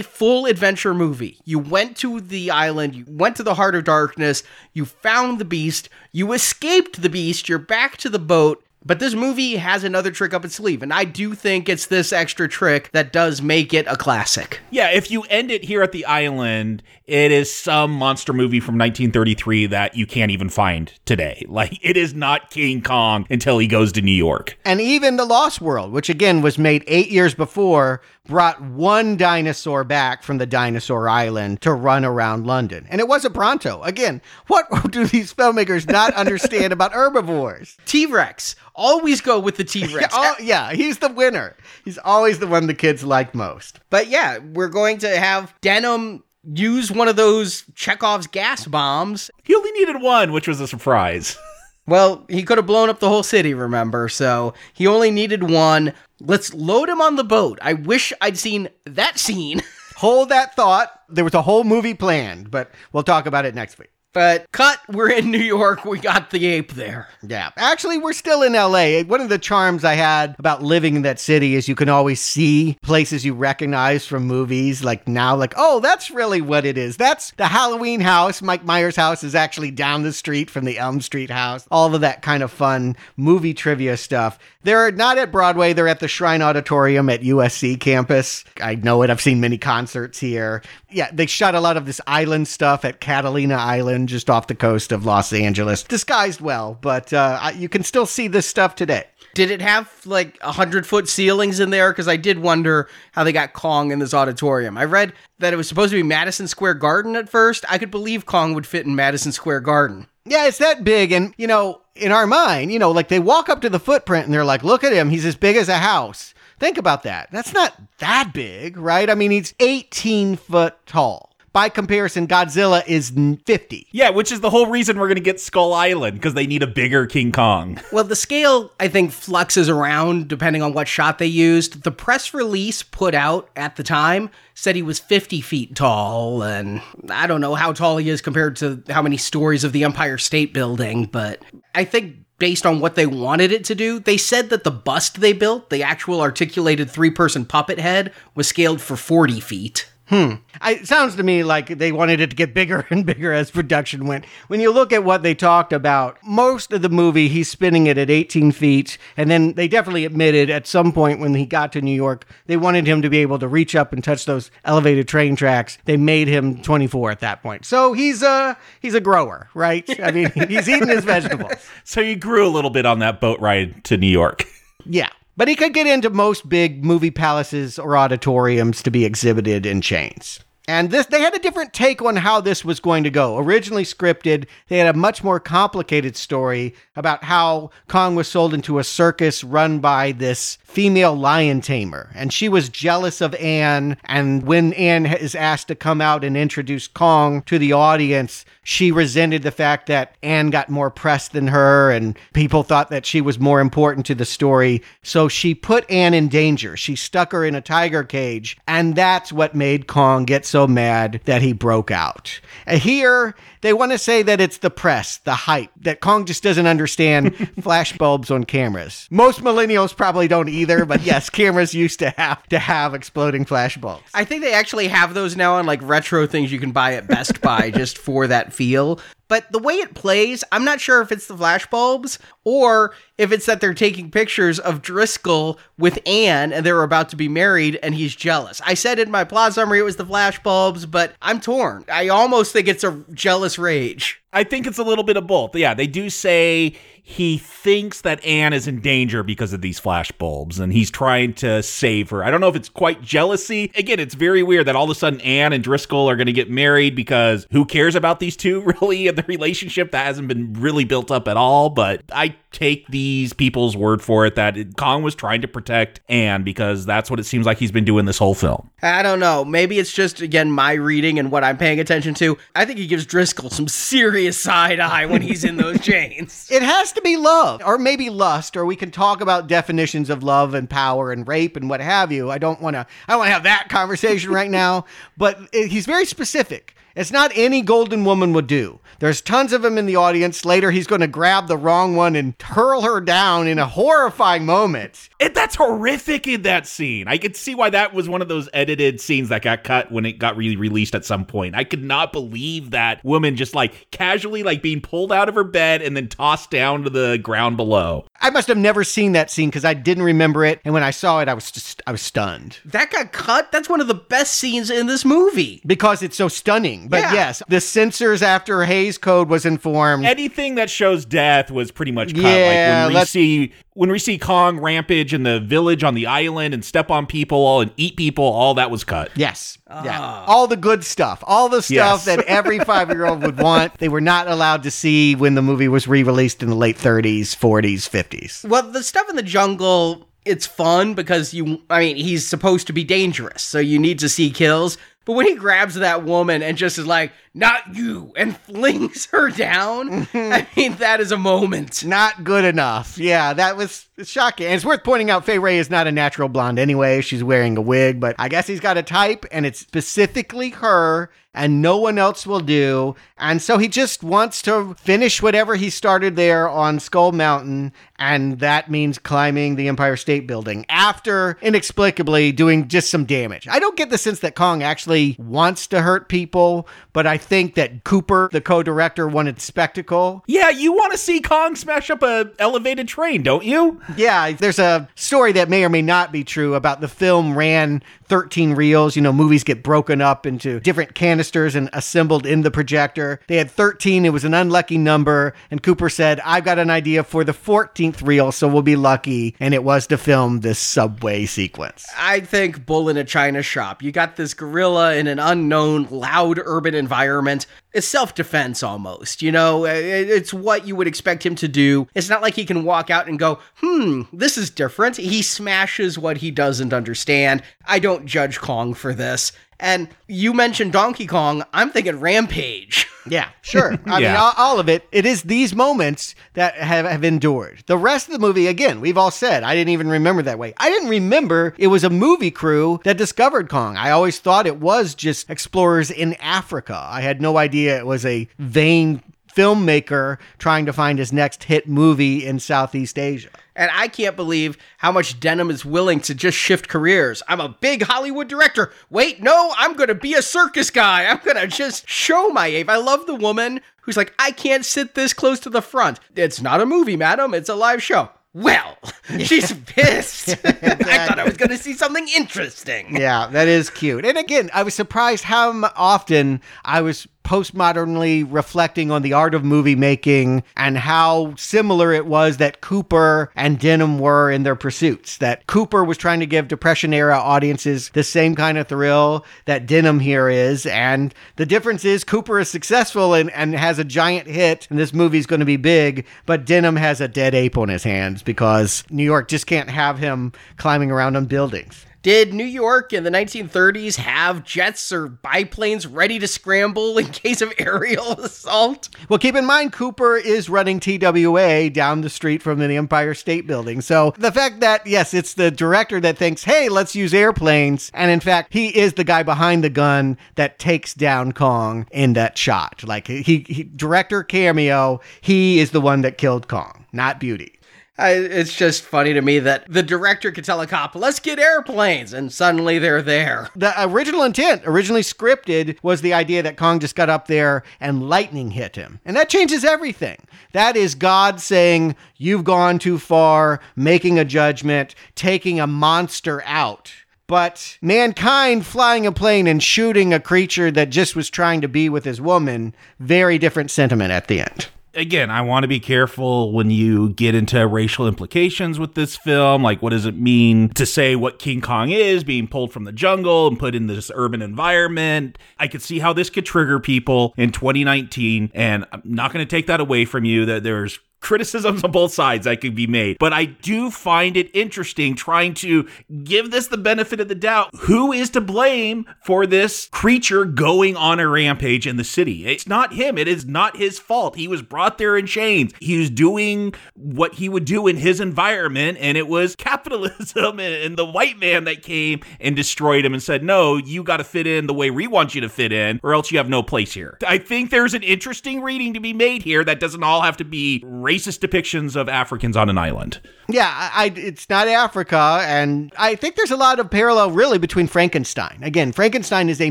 full adventure movie. You went to the island, you went to the heart of darkness, you found the beast, you escaped the beast, you're back to the boat. But this movie has another trick up its sleeve, and I do think it's this extra trick that does make it a classic. Yeah, if you end it here at the island, it is some monster movie from 1933 that you can't even find today. [LAUGHS] Like, it is not King Kong until he goes to New York. And even The Lost World, which again was made eight years before, brought one dinosaur back from the dinosaur island to run around London. And it was a Bronto. Again, what [LAUGHS] do these filmmakers not understand about [LAUGHS] herbivores? T Rex always go with the T [LAUGHS] Rex. oh, yeah, he's the winner. He's always the one the kids like most. But yeah, we're going to have Denham use one of those Chekhov's gas bombs. He only needed one, which was a surprise. [LAUGHS] Well, he could have blown up the whole city, remember? So he only needed one. Let's load him on the boat. I wish I'd seen that scene. [LAUGHS] Hold that thought. There was a whole movie planned, but we'll talk about it next week. But cut, we're in New York. We got the ape there. Yeah. Actually, we're still in LA. One of the charms I had about living in that city is you can always see places you recognize from movies. Like now, like, oh, that's really what it is. That's the Halloween house. Mike Myers' house is actually down the street from the Elm Street house. All of that kind of fun movie trivia stuff. They're not at Broadway, they're at the Shrine Auditorium at USC campus. I know it. I've seen many concerts here. Yeah, they shot a lot of this island stuff at Catalina Island, just off the coast of Los Angeles. Disguised well, but uh, you can still see this stuff today. Did it have like a hundred foot ceilings in there? Because I did wonder how they got Kong in this auditorium. I read that it was supposed to be Madison Square Garden at first. I could believe Kong would fit in Madison Square Garden. Yeah, it's that big. And, you know, in our mind, you know, like they walk up to the footprint and they're like, look at him. He's as big as a house. Think about that. That's not that big, right? I mean, he's 18 foot tall. By comparison, Godzilla is 50. Yeah, which is the whole reason we're going to get Skull Island because they need a bigger King Kong. [LAUGHS] Well, the scale, I think, fluxes around depending on what shot they used. The press release put out at the time said he was 50 feet tall, and I don't know how tall he is compared to how many stories of the Empire State Building, but I think based on what they wanted it to do. They said that the bust they built, the actual articulated three person puppet head, was scaled for 40 feet. Hmm. I, it sounds to me like they wanted it to get bigger [LAUGHS] and bigger as production went. When you look at what they talked about, most of the movie, he's spinning it at 18 feet. And then they definitely admitted at some point when he got to New York, they wanted him to be able to reach up and touch those elevated train tracks. They made him 24 at that point. So he's a, he's a grower, right? I mean, [LAUGHS] he's eating his vegetables. [LAUGHS] So he grew a little bit on that boat ride to New York. Yeah. But he could get into most big movie palaces or auditoriums to be exhibited in chains. And this they had a different take on how this was going to go. Originally scripted, they had a much more complicated story about how Kong was sold into a circus run by this female lion tamer. And she was jealous of Anne, and when Anne is asked to come out and introduce Kong to the audience, she resented the fact that Anne got more press than her and people thought that she was more important to the story. So she put Anne in danger. She stuck her in a tiger cage, and that's what made Kong get so mad that he broke out. And here, they want to say that it's the press, the hype, that Kong just doesn't understand [LAUGHS] flashbulbs on cameras. Most millennials probably don't either, but [LAUGHS] yes, cameras used to have to have exploding flashbulbs. I think they actually have those now on like retro things you can buy at Best Buy just for that feel. But the way it plays, I'm not sure if it's the flashbulbs or if it's that they're taking pictures of Driscoll with Anne and they're about to be married and he's jealous. I said in my plot summary it was the flashbulbs, but I'm torn. I almost think it's a jealous rage. I think it's a little bit of both. Yeah, they do say he thinks that Anne is in danger because of these flash bulbs and he's trying to save her. I don't know if it's quite jealousy. Again, it's very weird that all of a sudden Anne and Driscoll are going to get married because who cares about these two [LAUGHS] really and the relationship that hasn't been really built up at all. But I take these people's word for it that Kong was trying to protect Anne because that's what it seems like he's been doing this whole film. I don't know. Maybe it's just, again, my reading and what I'm paying attention to. I think he gives Driscoll some serious side eye when he's in those [LAUGHS] chains. It has to be love, or maybe lust, or we can talk about definitions of love and power and rape and what have you. I don't want to. I want to have that conversation right now. But eh, he's very specific. It's not any golden woman would do. There's tons of them in the audience. Later, he's going to grab the wrong one and hurl her down in a horrifying moment. And that's horrific in that scene. I could see why that was one of those edited scenes that got cut when it got re released at some point. I could not believe that woman just like casually like being pulled out of her bed and then tossed down to the ground below. I must have never seen that scene because I didn't remember it, and when I saw it, I was just I was stunned. That got cut. That's one of the best scenes in this movie because it's so stunning. But yeah. yes, the censors after Hays Code was informed. Anything that shows death was pretty much cut. Yeah, like when we see when we see Kong rampage in the village on the island and step on people all and eat people, all that was cut. Yes. Yeah. Ah. All the good stuff. All the stuff yes. that every five year old would want. They were not allowed to see when the movie was re released in the late 30s, 40s, 50s. 50s. Well, the stuff in the jungle, it's fun because you, I mean, he's supposed to be dangerous, so you need to see kills. But when he grabs that woman and just is like, not you, and [LAUGHS] flings her down, I [LAUGHS] mean, that is a moment. Not good enough. Yeah, that was shocking. And it's worth pointing out Fay Wray is not a natural blonde anyway. She's wearing a wig, but I guess he's got a type, and it's specifically her, and no one else will do. And so he just wants to finish whatever he started there on Skull Mountain, and that means climbing the Empire State Building after inexplicably doing just some damage. I don't get the sense that Kong actually wants to hurt people, but I think that Cooper, the co-director, wanted spectacle. Yeah, you want to see Kong smash up a elevated train, don't you? Yeah, there's a story that may or may not be true about the film ran 13 reels. You know, movies get broken up into different canisters and assembled in the projector. They had 13. It was an unlucky number. And Cooper said, I've got an idea for the 14th reel, so we'll be lucky. And it was to film this subway sequence. I think Bull in a China shop. You got this gorilla in an unknown, loud urban environment. It's self defense almost. You know, it's what you would expect him to do. It's not like he can walk out and go, hmm, this is different. He smashes what he doesn't understand. I don't judge Kong for this. And you mentioned Donkey Kong. I'm thinking Rampage. [LAUGHS] Yeah, sure. I yeah. mean, all, all, of it. It is these moments that have, have endured. The rest of the movie, again, we've all said, I didn't even remember that way. I didn't remember it was a movie crew that discovered Kong. I always thought it was just explorers in Africa. I had no idea it was a vain filmmaker trying to find his next hit movie in Southeast Asia. And I can't believe how much Denham is willing to just shift careers. I'm a big Hollywood director. Wait, no, I'm going to be a circus guy. I'm going to just show my Ave. I love the woman who's like, I can't sit this close to the front. It's not a movie, madam. It's a live show. Well, [LAUGHS] she's pissed. [LAUGHS] I thought I was going to see something interesting. Yeah, that is cute. And again, I was surprised how often I was postmodernly reflecting on the art of movie making and how similar it was that Cooper and Denham were in their pursuits. That Cooper was trying to give Depression era audiences the same kind of thrill that Denham here is. And the difference is Cooper is successful and, and has a giant hit, and this movie's going to be big, but Denham has a dead ape on his hands because New York just can't have him climbing around on buildings. Did New York in the 1930s have jets or biplanes ready to scramble in case of aerial [LAUGHS] assault? Well, keep in mind, Cooper is running TWA down the street from the Empire State Building. So the fact that, yes, it's the director that thinks, hey, let's use airplanes. And in fact, he is the guy behind the gun that takes down Kong in that shot. Like, he, he director cameo, he is the one that killed Kong, not Beauty. I, it's just funny to me that the director could tell a cop, let's get airplanes, and suddenly they're there. The original intent, originally scripted, was the idea that Kong just got up there and lightning hit him. And that changes everything. That is God saying, You've gone too far, making a judgment, taking a monster out. But mankind flying a plane and shooting a creature that just was trying to be with his woman, very different sentiment at the end again, I want to be careful when you get into racial implications with this film. Like, what does it mean to say what King Kong is being pulled from the jungle and put in this urban environment? I could see how this could trigger people in 2019, and I'm not going to take that away from you that there's criticisms on both sides that could be made. But I do find it interesting trying to give this the benefit of the doubt. Who is to blame for this creature going on a rampage in the city? It's not him. It is not his fault. He was brought there in chains. He was doing what he would do in his environment, and it was [LAUGHS] capitalism and the white man that came and destroyed him and said, No, you got to fit in the way we want you to fit in, or else you have no place here. I think there's an interesting reading to be made here that doesn't all have to be racist depictions of Africans on an island. Yeah, I, it's not Africa, and I think there's a lot of parallel really between Frankenstein. Again, Frankenstein is a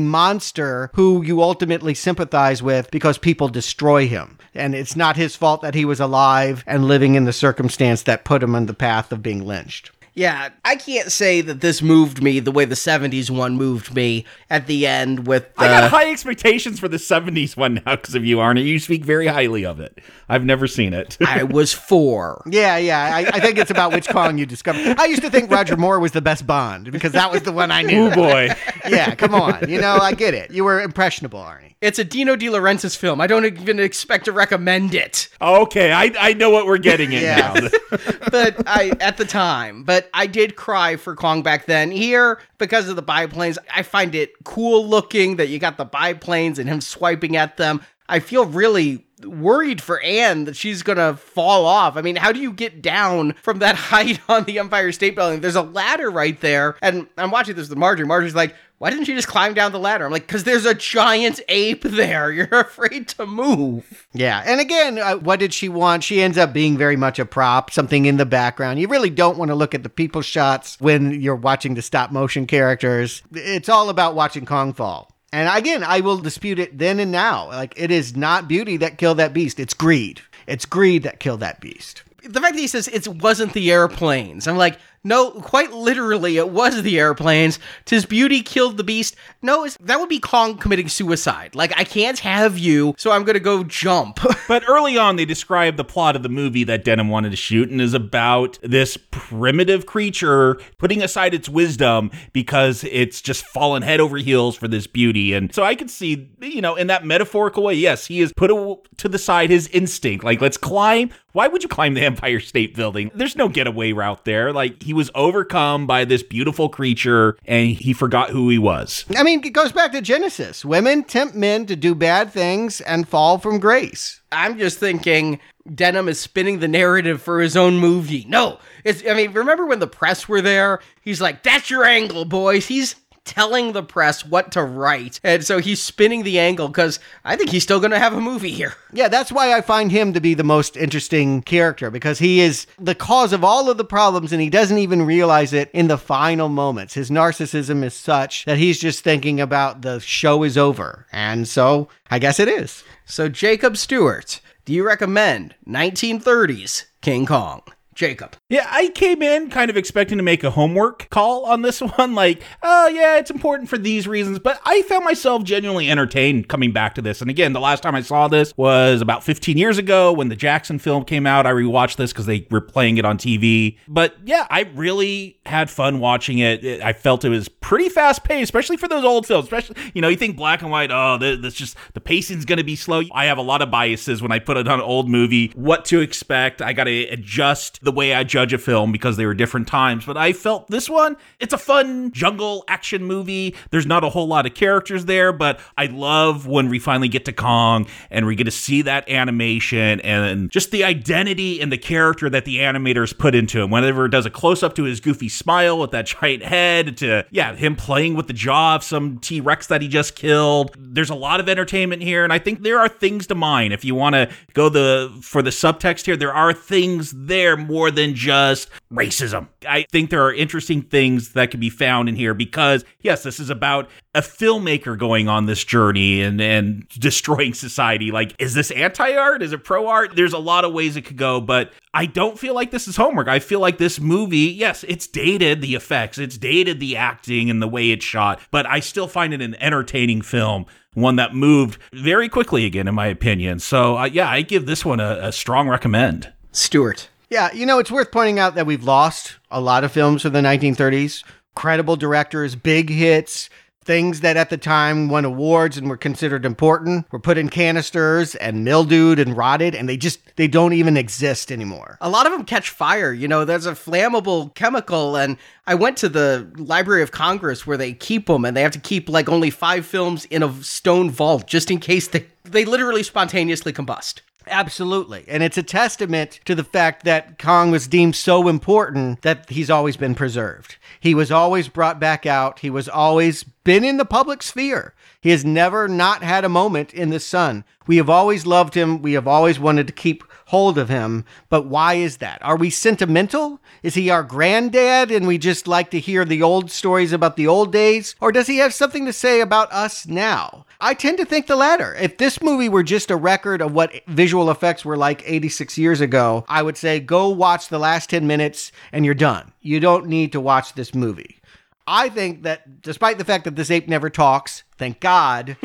monster who you ultimately sympathize with because people destroy him, and it's not his fault that he was alive and living in the circumstance that put him on the path of being lynched. Yeah, I can't say that this moved me the way the 70s one moved me at the end with I got high expectations for the 70s one now because of you, Arnie. You speak very highly of it. I've never seen it. [LAUGHS] I was four. Yeah, yeah. I, I think it's about which Kong you discovered. I used to think Roger Moore was the best Bond because that was the one I knew. Oh boy. [LAUGHS] yeah, come on. You know, I get it. You were impressionable, Arnie. It's a Dino De Laurentiis film. I don't even expect to recommend it. Okay, I, I know what we're getting at Yeah. now. [LAUGHS] but I at the time, but I did cry for Kong back then. Here, because of the biplanes, I find it cool looking that you got the biplanes and him swiping at them. I feel really worried for Anne that she's gonna fall off. I mean, how do you get down from that [LAUGHS] height on the Empire State Building? There's a ladder right there, and I'm watching this with Marjorie. Marjorie's like, "Why didn't she just climb down the ladder?" I'm like, "Cause there's a giant ape there. [LAUGHS] You're afraid to move." Yeah, and again, uh, what did she want? She ends up being very much a prop, something in the background. You really don't want to look at the people shots when you're watching the stop motion characters. It's all about watching Kong fall. And again, I will dispute it then and now. Like, it is not beauty that killed that beast, it's greed. It's greed that killed that beast. the fact that he says it wasn't the airplanes, I'm like, no, quite literally, it was the airplanes. Tis beauty killed the beast. No, that would be Kong committing suicide. Like, I can't have you, so I'm gonna go jump. [LAUGHS] But early on, they described the plot of the movie that Denham wanted to shoot and is about this primitive creature putting aside its wisdom because it's just fallen head over heels for this beauty. And so I could see, you know, in that metaphorical way, yes, he has put to the side his instinct. Like, let's climb. Why would you climb the Empire State Building? There's no getaway route there. Like, he was overcome by this beautiful creature and he forgot who he was. I mean, it goes back to Genesis. Women tempt men to do bad things and fall from grace. I'm just thinking Denham is spinning the narrative for his own movie. No, it's, I mean, remember when the press were there? He's like, that's your angle, boys. He's telling the press what to write. And so he's spinning the angle because I think he's still going to have a movie here. [LAUGHS] Yeah, that's why I find him to be the most interesting character because he is the cause of all of the problems and he doesn't even realize it in the final moments. His narcissism is such that he's just thinking about the show is over. And so I guess it is. So, Jacob Stewart, do you recommend 1930s King Kong? Jacob. Yeah, I came in kind of expecting to make a homework call on this [LAUGHS] one. Like, oh, yeah, it's important for these reasons. But I found myself genuinely entertained coming back to this. And again, the last time I saw this was about 15 years ago when the Jackson film came out. I rewatched this because they were playing it on TV. But yeah, I really had fun watching it. I felt it was pretty fast paced, especially for those old films. Especially, you know, you think black and white, oh, th- that's just the pacing's going to be slow. I have a lot of biases when I put it on an old movie, what to expect. I got to adjust the way I judge a film because they were different times. But I felt this one, it's a fun jungle action movie. There's not a whole lot of characters there, but I love when we finally get to Kong and we get to see that animation and just the identity and the character that the animators put into him. Whenever it does a close up to his goofy smile with that [LAUGHS] giant head, to, yeah, him playing with the jaw of some T Rex that he just killed. There's a lot of entertainment here, and I think there are things to mine. If you want to go the for the subtext here, there are things there more than just racism. I think there are interesting things that can be found in here because yes, this is about a filmmaker going on this journey and and [LAUGHS] destroying society. Like, is this anti-art? Is it pro-art? There's a lot of ways it could go, but I don't feel like this is homework. I feel like this movie, yes, it's dated the effects, it's dated the acting and the way it's shot, but I still find it an entertaining film. One that moved very quickly again, in my opinion. So, uh, yeah, I give this one a, a strong recommend. Stewart. Yeah, you know, it's worth pointing out that we've lost a lot of films from the 1930s. Credible directors, big hits, things that at the time won awards and were considered important were put in canisters and mildewed and rotted and they just they don't even exist anymore. A lot of them catch fire. You know, there's a flammable chemical, and I went to the Library of Congress where they keep them, and they have to keep like only five films in a stone vault just in case they they literally spontaneously combust. Absolutely. And it's a testament to the fact that Kong was deemed so important that he's always been preserved. He was always brought back out. He was always been in the public sphere. He has never not had a moment in the sun. We have always loved him. We have always wanted to keep hold of him. But why is that? Are we sentimental? Is he our granddad and we just like to hear the old stories about the old days? Or does he have something to say about us now? I tend to think the latter. If this movie were just a record of what visual effects were like 86 years ago, I would say go watch the last 10 minutes and you're done. You don't need to watch this movie. I think that despite the fact that this ape never talks, thank God,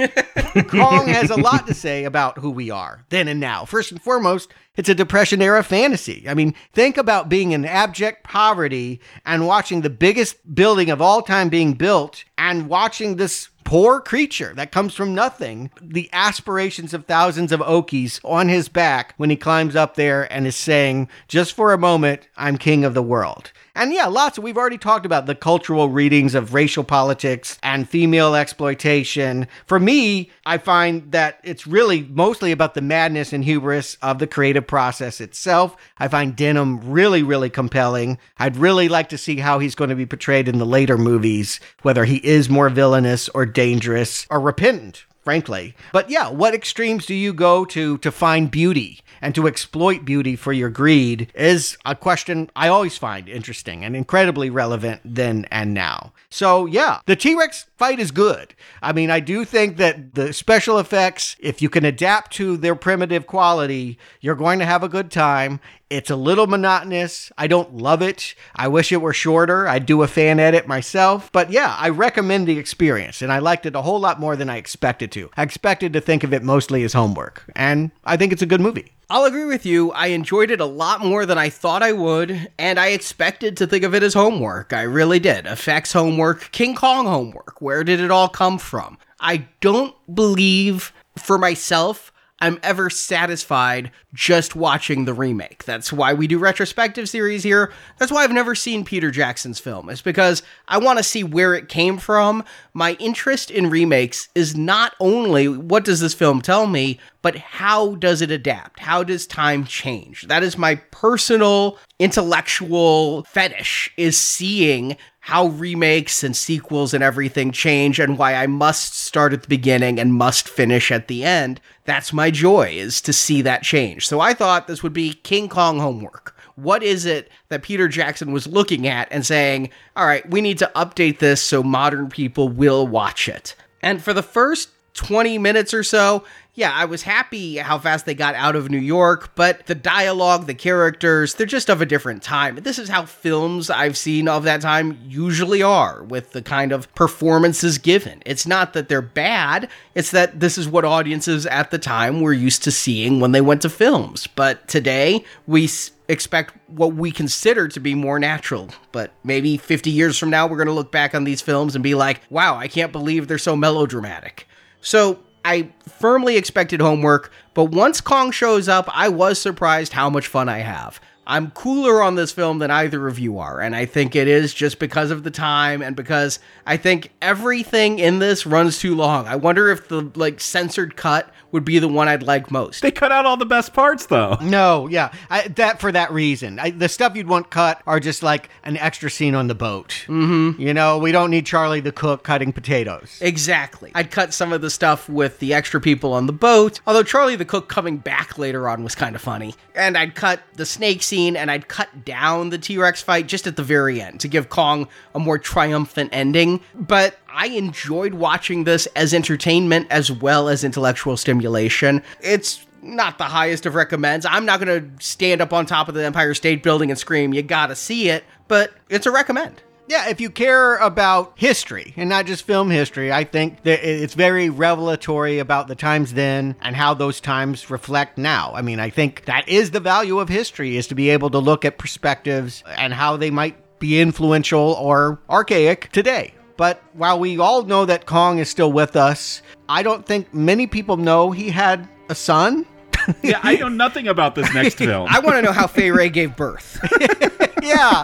Kong has a lot to say about who we are then and now. First and foremost, it's a Depression era fantasy. I mean, think about being in abject poverty and watching the biggest building of all time being built and watching this poor creature that comes from nothing, the aspirations of thousands of Okies on his back when he climbs up there and is saying, just for a moment, I'm king of the world. And yeah, lots we've already talked about the cultural readings of racial politics and female exploitation. For me, I find that it's really mostly about the madness and hubris of the creative process itself. I find Denham really, really compelling. I'd really like to see how he's going to be portrayed in the later movies, whether he is more villainous or dangerous or repentant frankly. But yeah, what extremes do you go to to find beauty and to exploit beauty for your greed is a question I always find interesting and incredibly relevant then and now. So yeah, the T-Rex fight is good. I mean, I do think that the special effects, if you can adapt to their primitive quality, you're going to have a good time. It's a little monotonous. I don't love it. I wish it were shorter. I'd do a fan edit myself. But yeah, I recommend the experience, and I liked it a whole lot more than I expected to. I expected to think of it mostly as homework, and I think it's a good movie. I'll agree with you. I enjoyed it a lot more than I thought I would, and I expected to think of it as homework. I really did. Effects homework, King Kong homework. Where did it all come from? I don't believe for myself I'm ever satisfied just watching the remake. That's why we do retrospective series here. That's why I've never seen Peter Jackson's film. It's because I want to see where it came from. My interest in remakes is not only what does this film tell me, but how does it adapt? How does time change? That is my personal intellectual fetish is seeing how remakes and sequels and everything change and why I must start at the beginning and must finish at the end. That's my joy is to see that change. So I thought this would be King Kong homework. What is it that Peter Jackson was looking at and saying, all right, we need to update this so modern people will watch it? And for the first 20 minutes or so, yeah, I was happy how fast they got out of New York, but the dialogue, the characters, they're just of a different time. This is how films I've seen of that time usually are, with the kind of performances given. It's not that they're bad, it's that this is what audiences at the time were used to seeing when they went to films. But today, we expect what we consider to be more natural. But maybe 50 years from now, we're going to look back on these films and be like, wow, I can't believe they're so melodramatic. So I firmly expected homework, but once Kong shows up, I was surprised how much fun I have. I'm cooler on this film than either of you are, and I think it is just because of the time and because I think everything in this runs too long. I wonder if the like censored cut would be the one I'd like most. They cut out all the best parts, though. [LAUGHS] No, yeah, I, that for that reason. I, the stuff you'd want cut are just like an extra scene on the boat. Mm-hmm. You know, we don't need Charlie the cook cutting potatoes. Exactly. I'd cut some of the stuff with the extra people on the boat. Although Charlie the cook coming back later on was kind of funny, and I'd cut the snake scene and I'd cut down the T Rex fight just at the very end to give Kong a more triumphant ending. But I enjoyed watching this as entertainment as well as intellectual stimulation. It's not the highest of recommends. I'm not going to stand up on top of the Empire State Building and scream, you gotta see it, but it's a recommend. Yeah, if you care about history and not just film history, I think that it's very revelatory about the times then and how those times reflect now. I mean, I think that is the value of history is to be able to look at perspectives and how they might be influential or archaic today. But while we all know that Kong is still with us, I don't think many people know he had a son. [LAUGHS] yeah, I know nothing about this next [LAUGHS] film. I want to know how Fay Wray gave birth. [LAUGHS] yeah,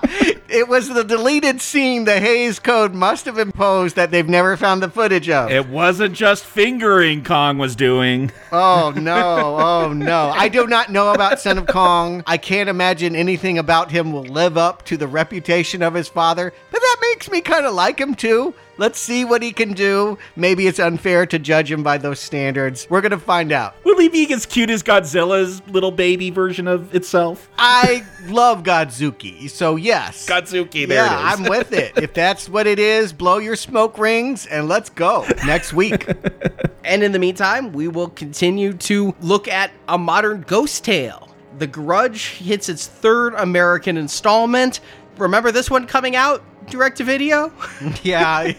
it was the deleted scene the Hays Code must have imposed that they've never found the footage of. It wasn't just fingering Kong was doing. Oh no, oh no. I do not know about Son of Kong. I can't imagine anything about him will live up to the reputation of his father, but that makes me kind of like him too. Let's see what he can do. Maybe it's unfair to judge him by those standards. We're going to find out. Will he be as cute as Godzilla's little baby version of itself? I love Godzooky, so yes. Godzooky, there yeah, it is. I'm with it. If that's what it is, blow your smoke rings and let's go next week. [LAUGHS] And in the meantime, we will continue to look at a modern ghost tale. The Grudge hits its third American installment. Remember this one coming out direct to video? [LAUGHS] yeah. [LAUGHS]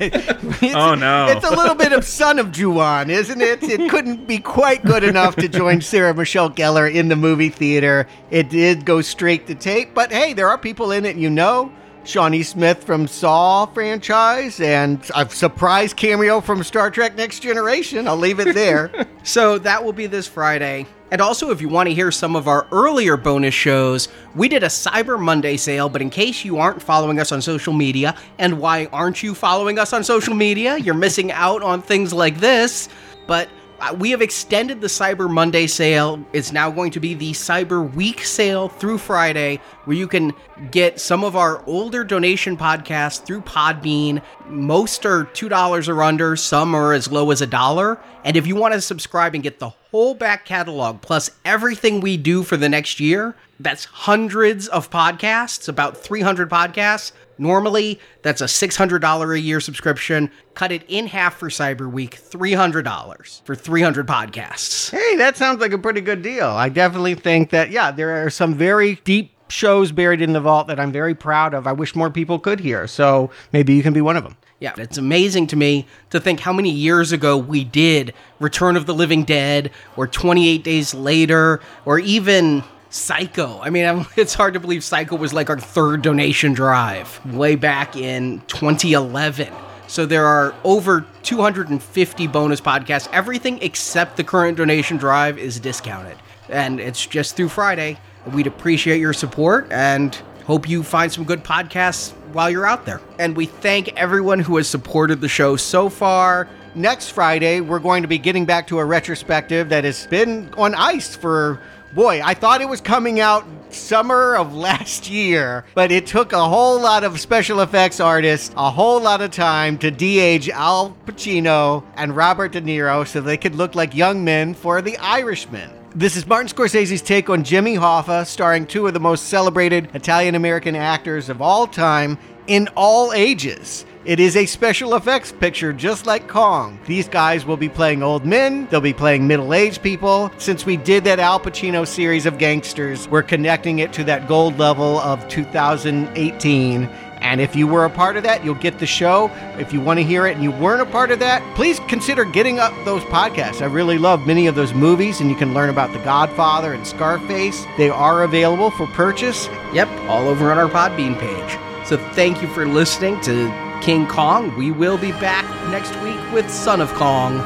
It's, Oh, no. It's a little bit of Son of Ju-On, isn't it? It couldn't be quite good enough to join Sarah Michelle Gellar in the movie theater. It did go straight to tape, but hey, there are people in it you know. Shawnee Smith from Saw franchise and a surprise cameo from Star Trek Next Generation. I'll leave it there. [LAUGHS] So that will be this Friday. And also, if you want to hear some of our earlier bonus shows, we did a Cyber Monday sale. But in case you aren't following us on social media, and why aren't you following us on social media? You're missing out on things like this. But Uh, we have extended the Cyber Monday sale. It's now going to be the Cyber Week sale through Friday, where you can get some of our older donation podcasts through Podbean. Most are $2 or under, some are as low as a dollar. And if you want to subscribe and get the whole back catalog plus everything we do for the next year, that's hundreds of podcasts, about 300 podcasts. Normally, that's a $600 a year subscription. Cut it in half for Cyber Week, $300 for 300 podcasts. Hey, that sounds like a pretty good deal. I definitely think that, yeah, there are some very deep shows buried in the vault that I'm very proud of. I wish more people could hear. So maybe you can be one of them. Yeah, it's amazing to me to think how many years ago we did Return of the Living Dead or 28 Days Later or even Psycho. I mean, I'm- [LAUGHS] it's hard to believe Psycho was like our third donation drive way back in 2011. So there are over 250 bonus podcasts. Everything except the current donation drive is discounted. And it's just through Friday. We'd appreciate your support and hope you find some good podcasts while you're out there. And we thank everyone who has supported the show so far. Next Friday, we're going to be getting back to a retrospective that has been on ice for, boy, I thought it was coming out summer of [LAUGHS] last year, but it took a whole lot of special effects artists a whole lot of time to de-age Al Pacino and Robert De Niro so they could look like young men for The Irishman. This is Martin Scorsese's take on Jimmy Hoffa, starring two of the most celebrated Italian American actors of all time in all ages. It is a special effects picture just like Kong. These guys will be playing old men, they'll be playing middle aged people. Since we did that Al Pacino series of gangsters, we're connecting it to that gold level of 2018. And if you were a part of that, you'll get the show. If you want to hear it and you weren't a part of that, please consider getting up those podcasts. I really love many of those movies, and you can learn about The Godfather and Scarface. They are available for purchase. Yep, all over on our Podbean page. So thank you for listening to King Kong. We will be back next week with Son of Kong.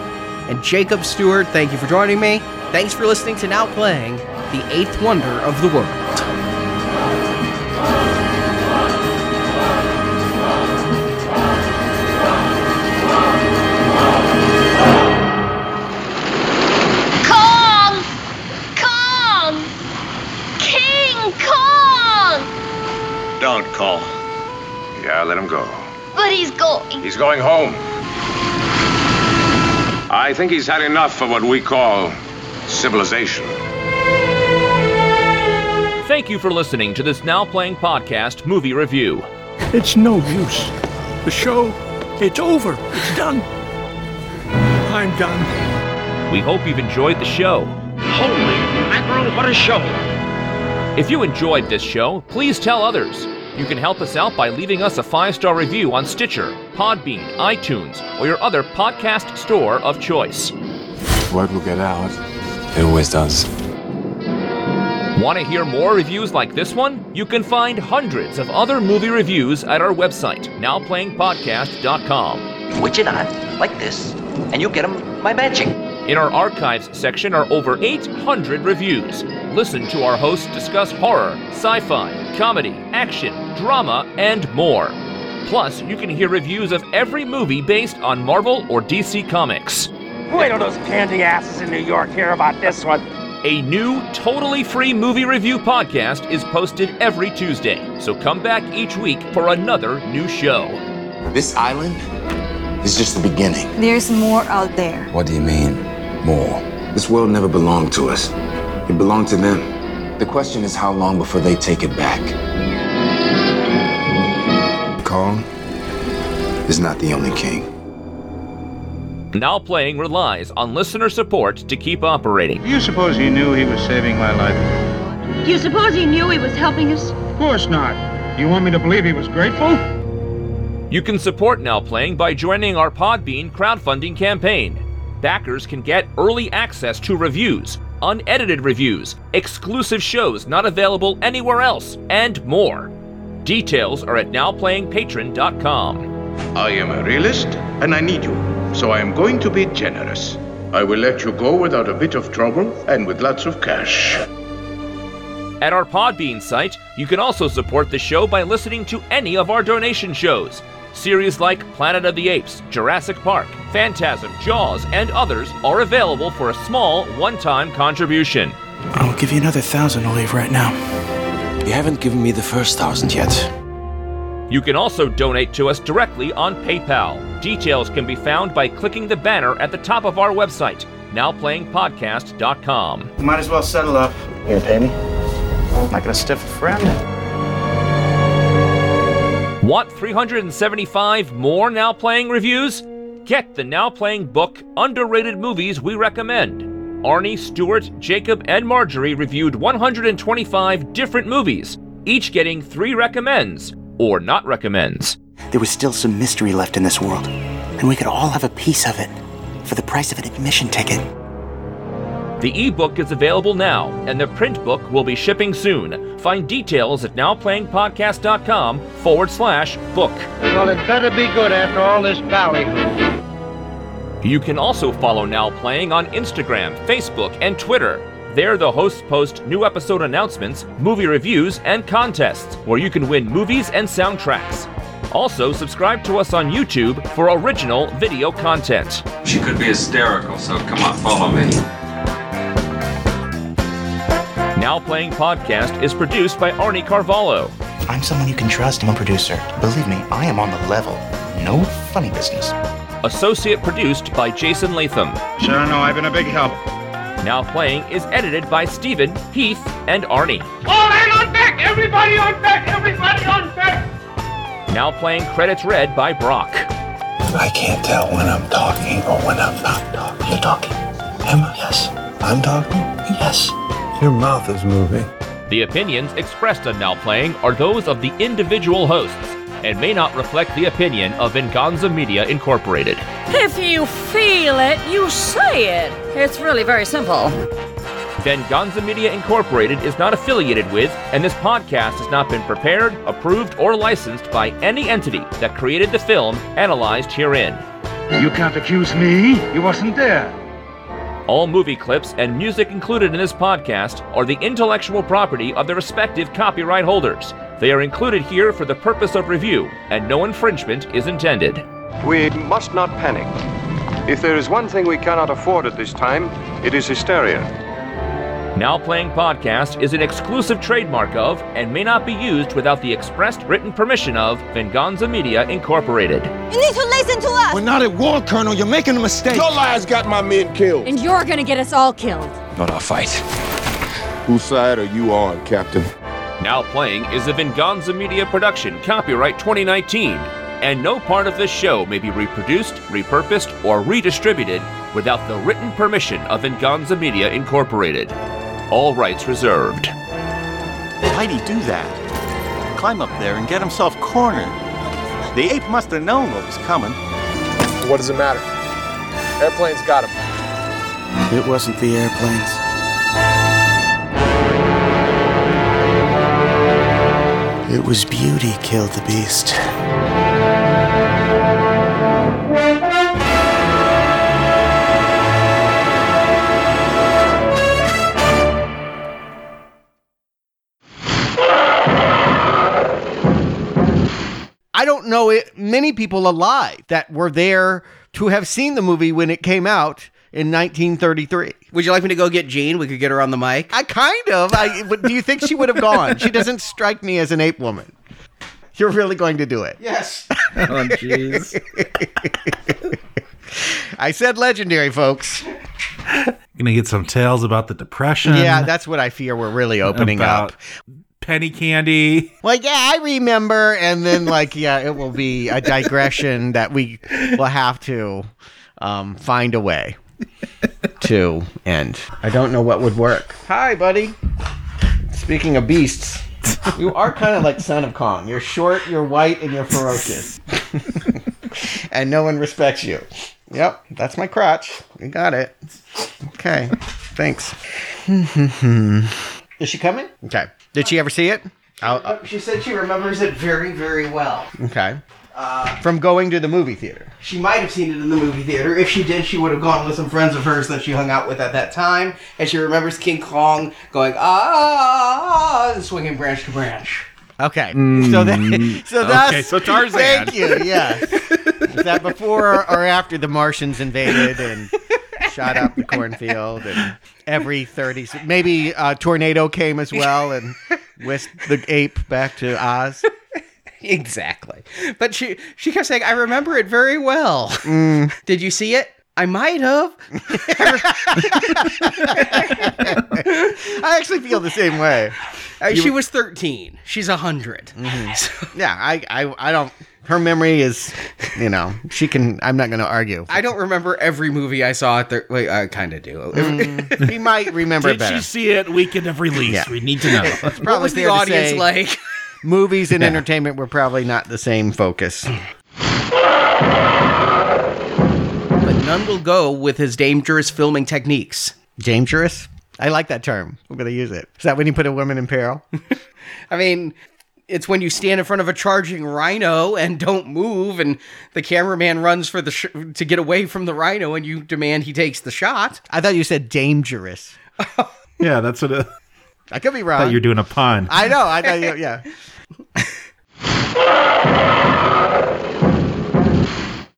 And Jacob Stewart, thank you for joining me. Thanks for listening to Now Playing, the eighth wonder of the world. Kong! Kong! King Kong! Don't call. Yeah, let him go. But he's going. He's going home. I think he's had enough of what we call civilization. Thank you for listening to this Now Playing Podcast movie review. It's no use. The show, it's over. It's done. I'm done. We hope you've enjoyed the show. Holy mackerel, what a show! If you enjoyed this show, please tell others. You can help us out by leaving us a five star review on Stitcher, Podbean, iTunes, or your other podcast store of choice. Word will get out. It always does. Want to hear more reviews like this one? You can find hundreds of other movie reviews at our website, nowplayingpodcast.com. Switch it on, like this, and you'll them by matching. In our archives section are over 800 reviews. Listen to our hosts discuss horror, sci fi, comedy, action, drama, and more. Plus, you can hear reviews of every movie based on Marvel or DC Comics. Wait till those candy asses in New York hear about this one. A new, totally free movie review podcast is posted every Tuesday, so come back each week for another new show. This island is just the beginning. There's more out there. What do you mean, more? This world never belonged to us. It belonged to them. The question is how long before they take it back. Kong is not the only king. Now Playing relies on listener support to keep operating. Do you suppose he knew he was saving my life? Do you suppose he knew he was helping us? Of course not. You want me to believe he was grateful? You can support Now Playing by joining our Podbean crowdfunding campaign. Backers can get early access to reviews, unedited reviews, exclusive shows not available anywhere else, and more. Details are at nowplayingpatron.com. I am a realist, and I need you, so I am going to be generous. I will let you go without a bit of trouble and with lots of cash. At our Podbean site, you can also support the show by listening to any of our donation shows. Series like Planet of the Apes, Jurassic Park, Phantasm, Jaws, and others are available for a small one time contribution. I'll give you another thousand to leave right now. You haven't given me the first thousand yet. You can also donate to us directly on PayPal. Details can be found by clicking the banner at the top of our website, nowplayingpodcast.com. Might as well settle up. You gonna pay me? I'm not gonna stiff a friend. Want 375 more Now Playing reviews? Get the Now Playing book, Underrated Movies We Recommend. Arnie, Stewart, Jacob, and Marjorie reviewed 125 different movies, each getting three recommends or not recommends. There was still some mystery left in this world, and we could all have a piece of it for the price of an admission ticket. The ebook is available now, and the print book will be shipping soon. Find details at nowplayingpodcast.com forward slash book. Well, it better be good after all this ballyhoo. You can also follow Now Playing on Instagram, Facebook, and Twitter. There, the hosts post new episode announcements, movie reviews, and contests where you can win movies and soundtracks. Also, subscribe to us on YouTube for original video content. She could be hysterical, so come on, follow me. Now Playing Podcast is produced by Arnie Carvalho. I'm someone you can trust. I'm a producer. Believe me, I am on the level. No funny business. Associate produced by Jason Latham. Sure, no, I've been a big help. Now Playing is edited by Stephen, Heath, and Arnie. All hands on deck! Everybody on deck! Everybody on deck! Now Playing credits read by Brock. I can't tell when I'm talking or when I'm not talking. You're talking. Am I? Yes. I'm talking? Yes. Your mouth is moving. The opinions expressed on Now Playing are those of the individual hosts and may not reflect the opinion of Venganza Media Incorporated. If you feel it, you say it. It's really very simple. Venganza Media Incorporated is not affiliated with, and this podcast has not been prepared, approved, or licensed by any entity that created the film analyzed herein. You can't accuse me. You wasn't there. All movie clips and music included in this podcast are the intellectual property of the respective copyright holders. They are included here for the purpose of review, and no infringement is intended. We must not panic. If there is one thing we cannot afford at this time, it is hysteria. Now Playing Podcast is an exclusive trademark of and may not be used without the expressed written permission of Venganza Media Incorporated. You need to listen to us! We're not at war, Colonel. You're making a mistake. Your lies got my men killed. And you're gonna get us all killed. Not our fight. Whose side are you on, Captain? Now Playing is a Venganza Media production, copyright 2019, and no part of this show may be reproduced, repurposed, or redistributed without the written permission of Venganza Media Incorporated. All rights reserved. Why'd he do that? Climb up there and get himself cornered. The ape must have known what was coming. What does it matter? Airplanes got him. It wasn't the airplanes. It was beauty killed the beast. Know it, many people alive that were there to have seen the movie when it came out in 1933. Would you like me to go get Jean? We could get her on the mic. I kind of. I, do you think she would have gone? She doesn't strike me as an ape woman. You're really going to do it? Yes. Oh, jeez. I said legendary, folks. Gonna get some tales about the depression. Yeah, that's what I fear we're really opening about up. Penny candy. Like, yeah, I remember, and then like, yeah, it will be a digression that we will have to um, find a way to end. I don't know what would work. Hi, buddy. Speaking of beasts, you are kind of like Son of Kong. You're short, you're white, and you're ferocious, [LAUGHS] and no one respects you. Yep, that's my crotch. You got it. Okay, thanks. [LAUGHS] Is she coming? Okay. Did she ever see it? I'll, She said she remembers it very, very well. okay. Uh, From going to the movie theater. She might have seen it in the movie theater. If she did, she would have gone with some friends of hers that she hung out with at that time. And she remembers King Kong going, ah, and swinging branch to branch. Okay. So that so that's Okay, so Tarzan. Thank you. Yes. Is that before or after the Martians invaded and shot up the cornfield and every 30 maybe a tornado came as well and [LAUGHS] whisked the ape back to Oz. Exactly. But she she kept saying, I remember it very well. Mm. [LAUGHS] Did you see it? I might have. [LAUGHS] I actually feel the same way. Uh, she was 13. She's 100. [LAUGHS] Yeah, I, I I don't her memory is, you know, she can I'm not going to argue. I don't remember every movie I saw at the. Wait, I kind of do. he [LAUGHS] might remember it Did better. she see it weekend of release? Yeah. We need to know. it's what was [LAUGHS] the audience say- like? Movies and Yeah. entertainment were probably not the same focus. But none will go with his dangerous filming techniques. Dangerous? I like that term. I'm going to use it. Is that when you put a woman in peril? [LAUGHS] I mean, it's when you stand in front of a charging rhino and don't move, and the cameraman runs for the sh- to get away from the rhino, and you demand he takes the shot. I thought you said dangerous. [LAUGHS] yeah, that's what. It, I could be I wrong. thought you were doing a pun. I know. I thought you, yeah. [LAUGHS]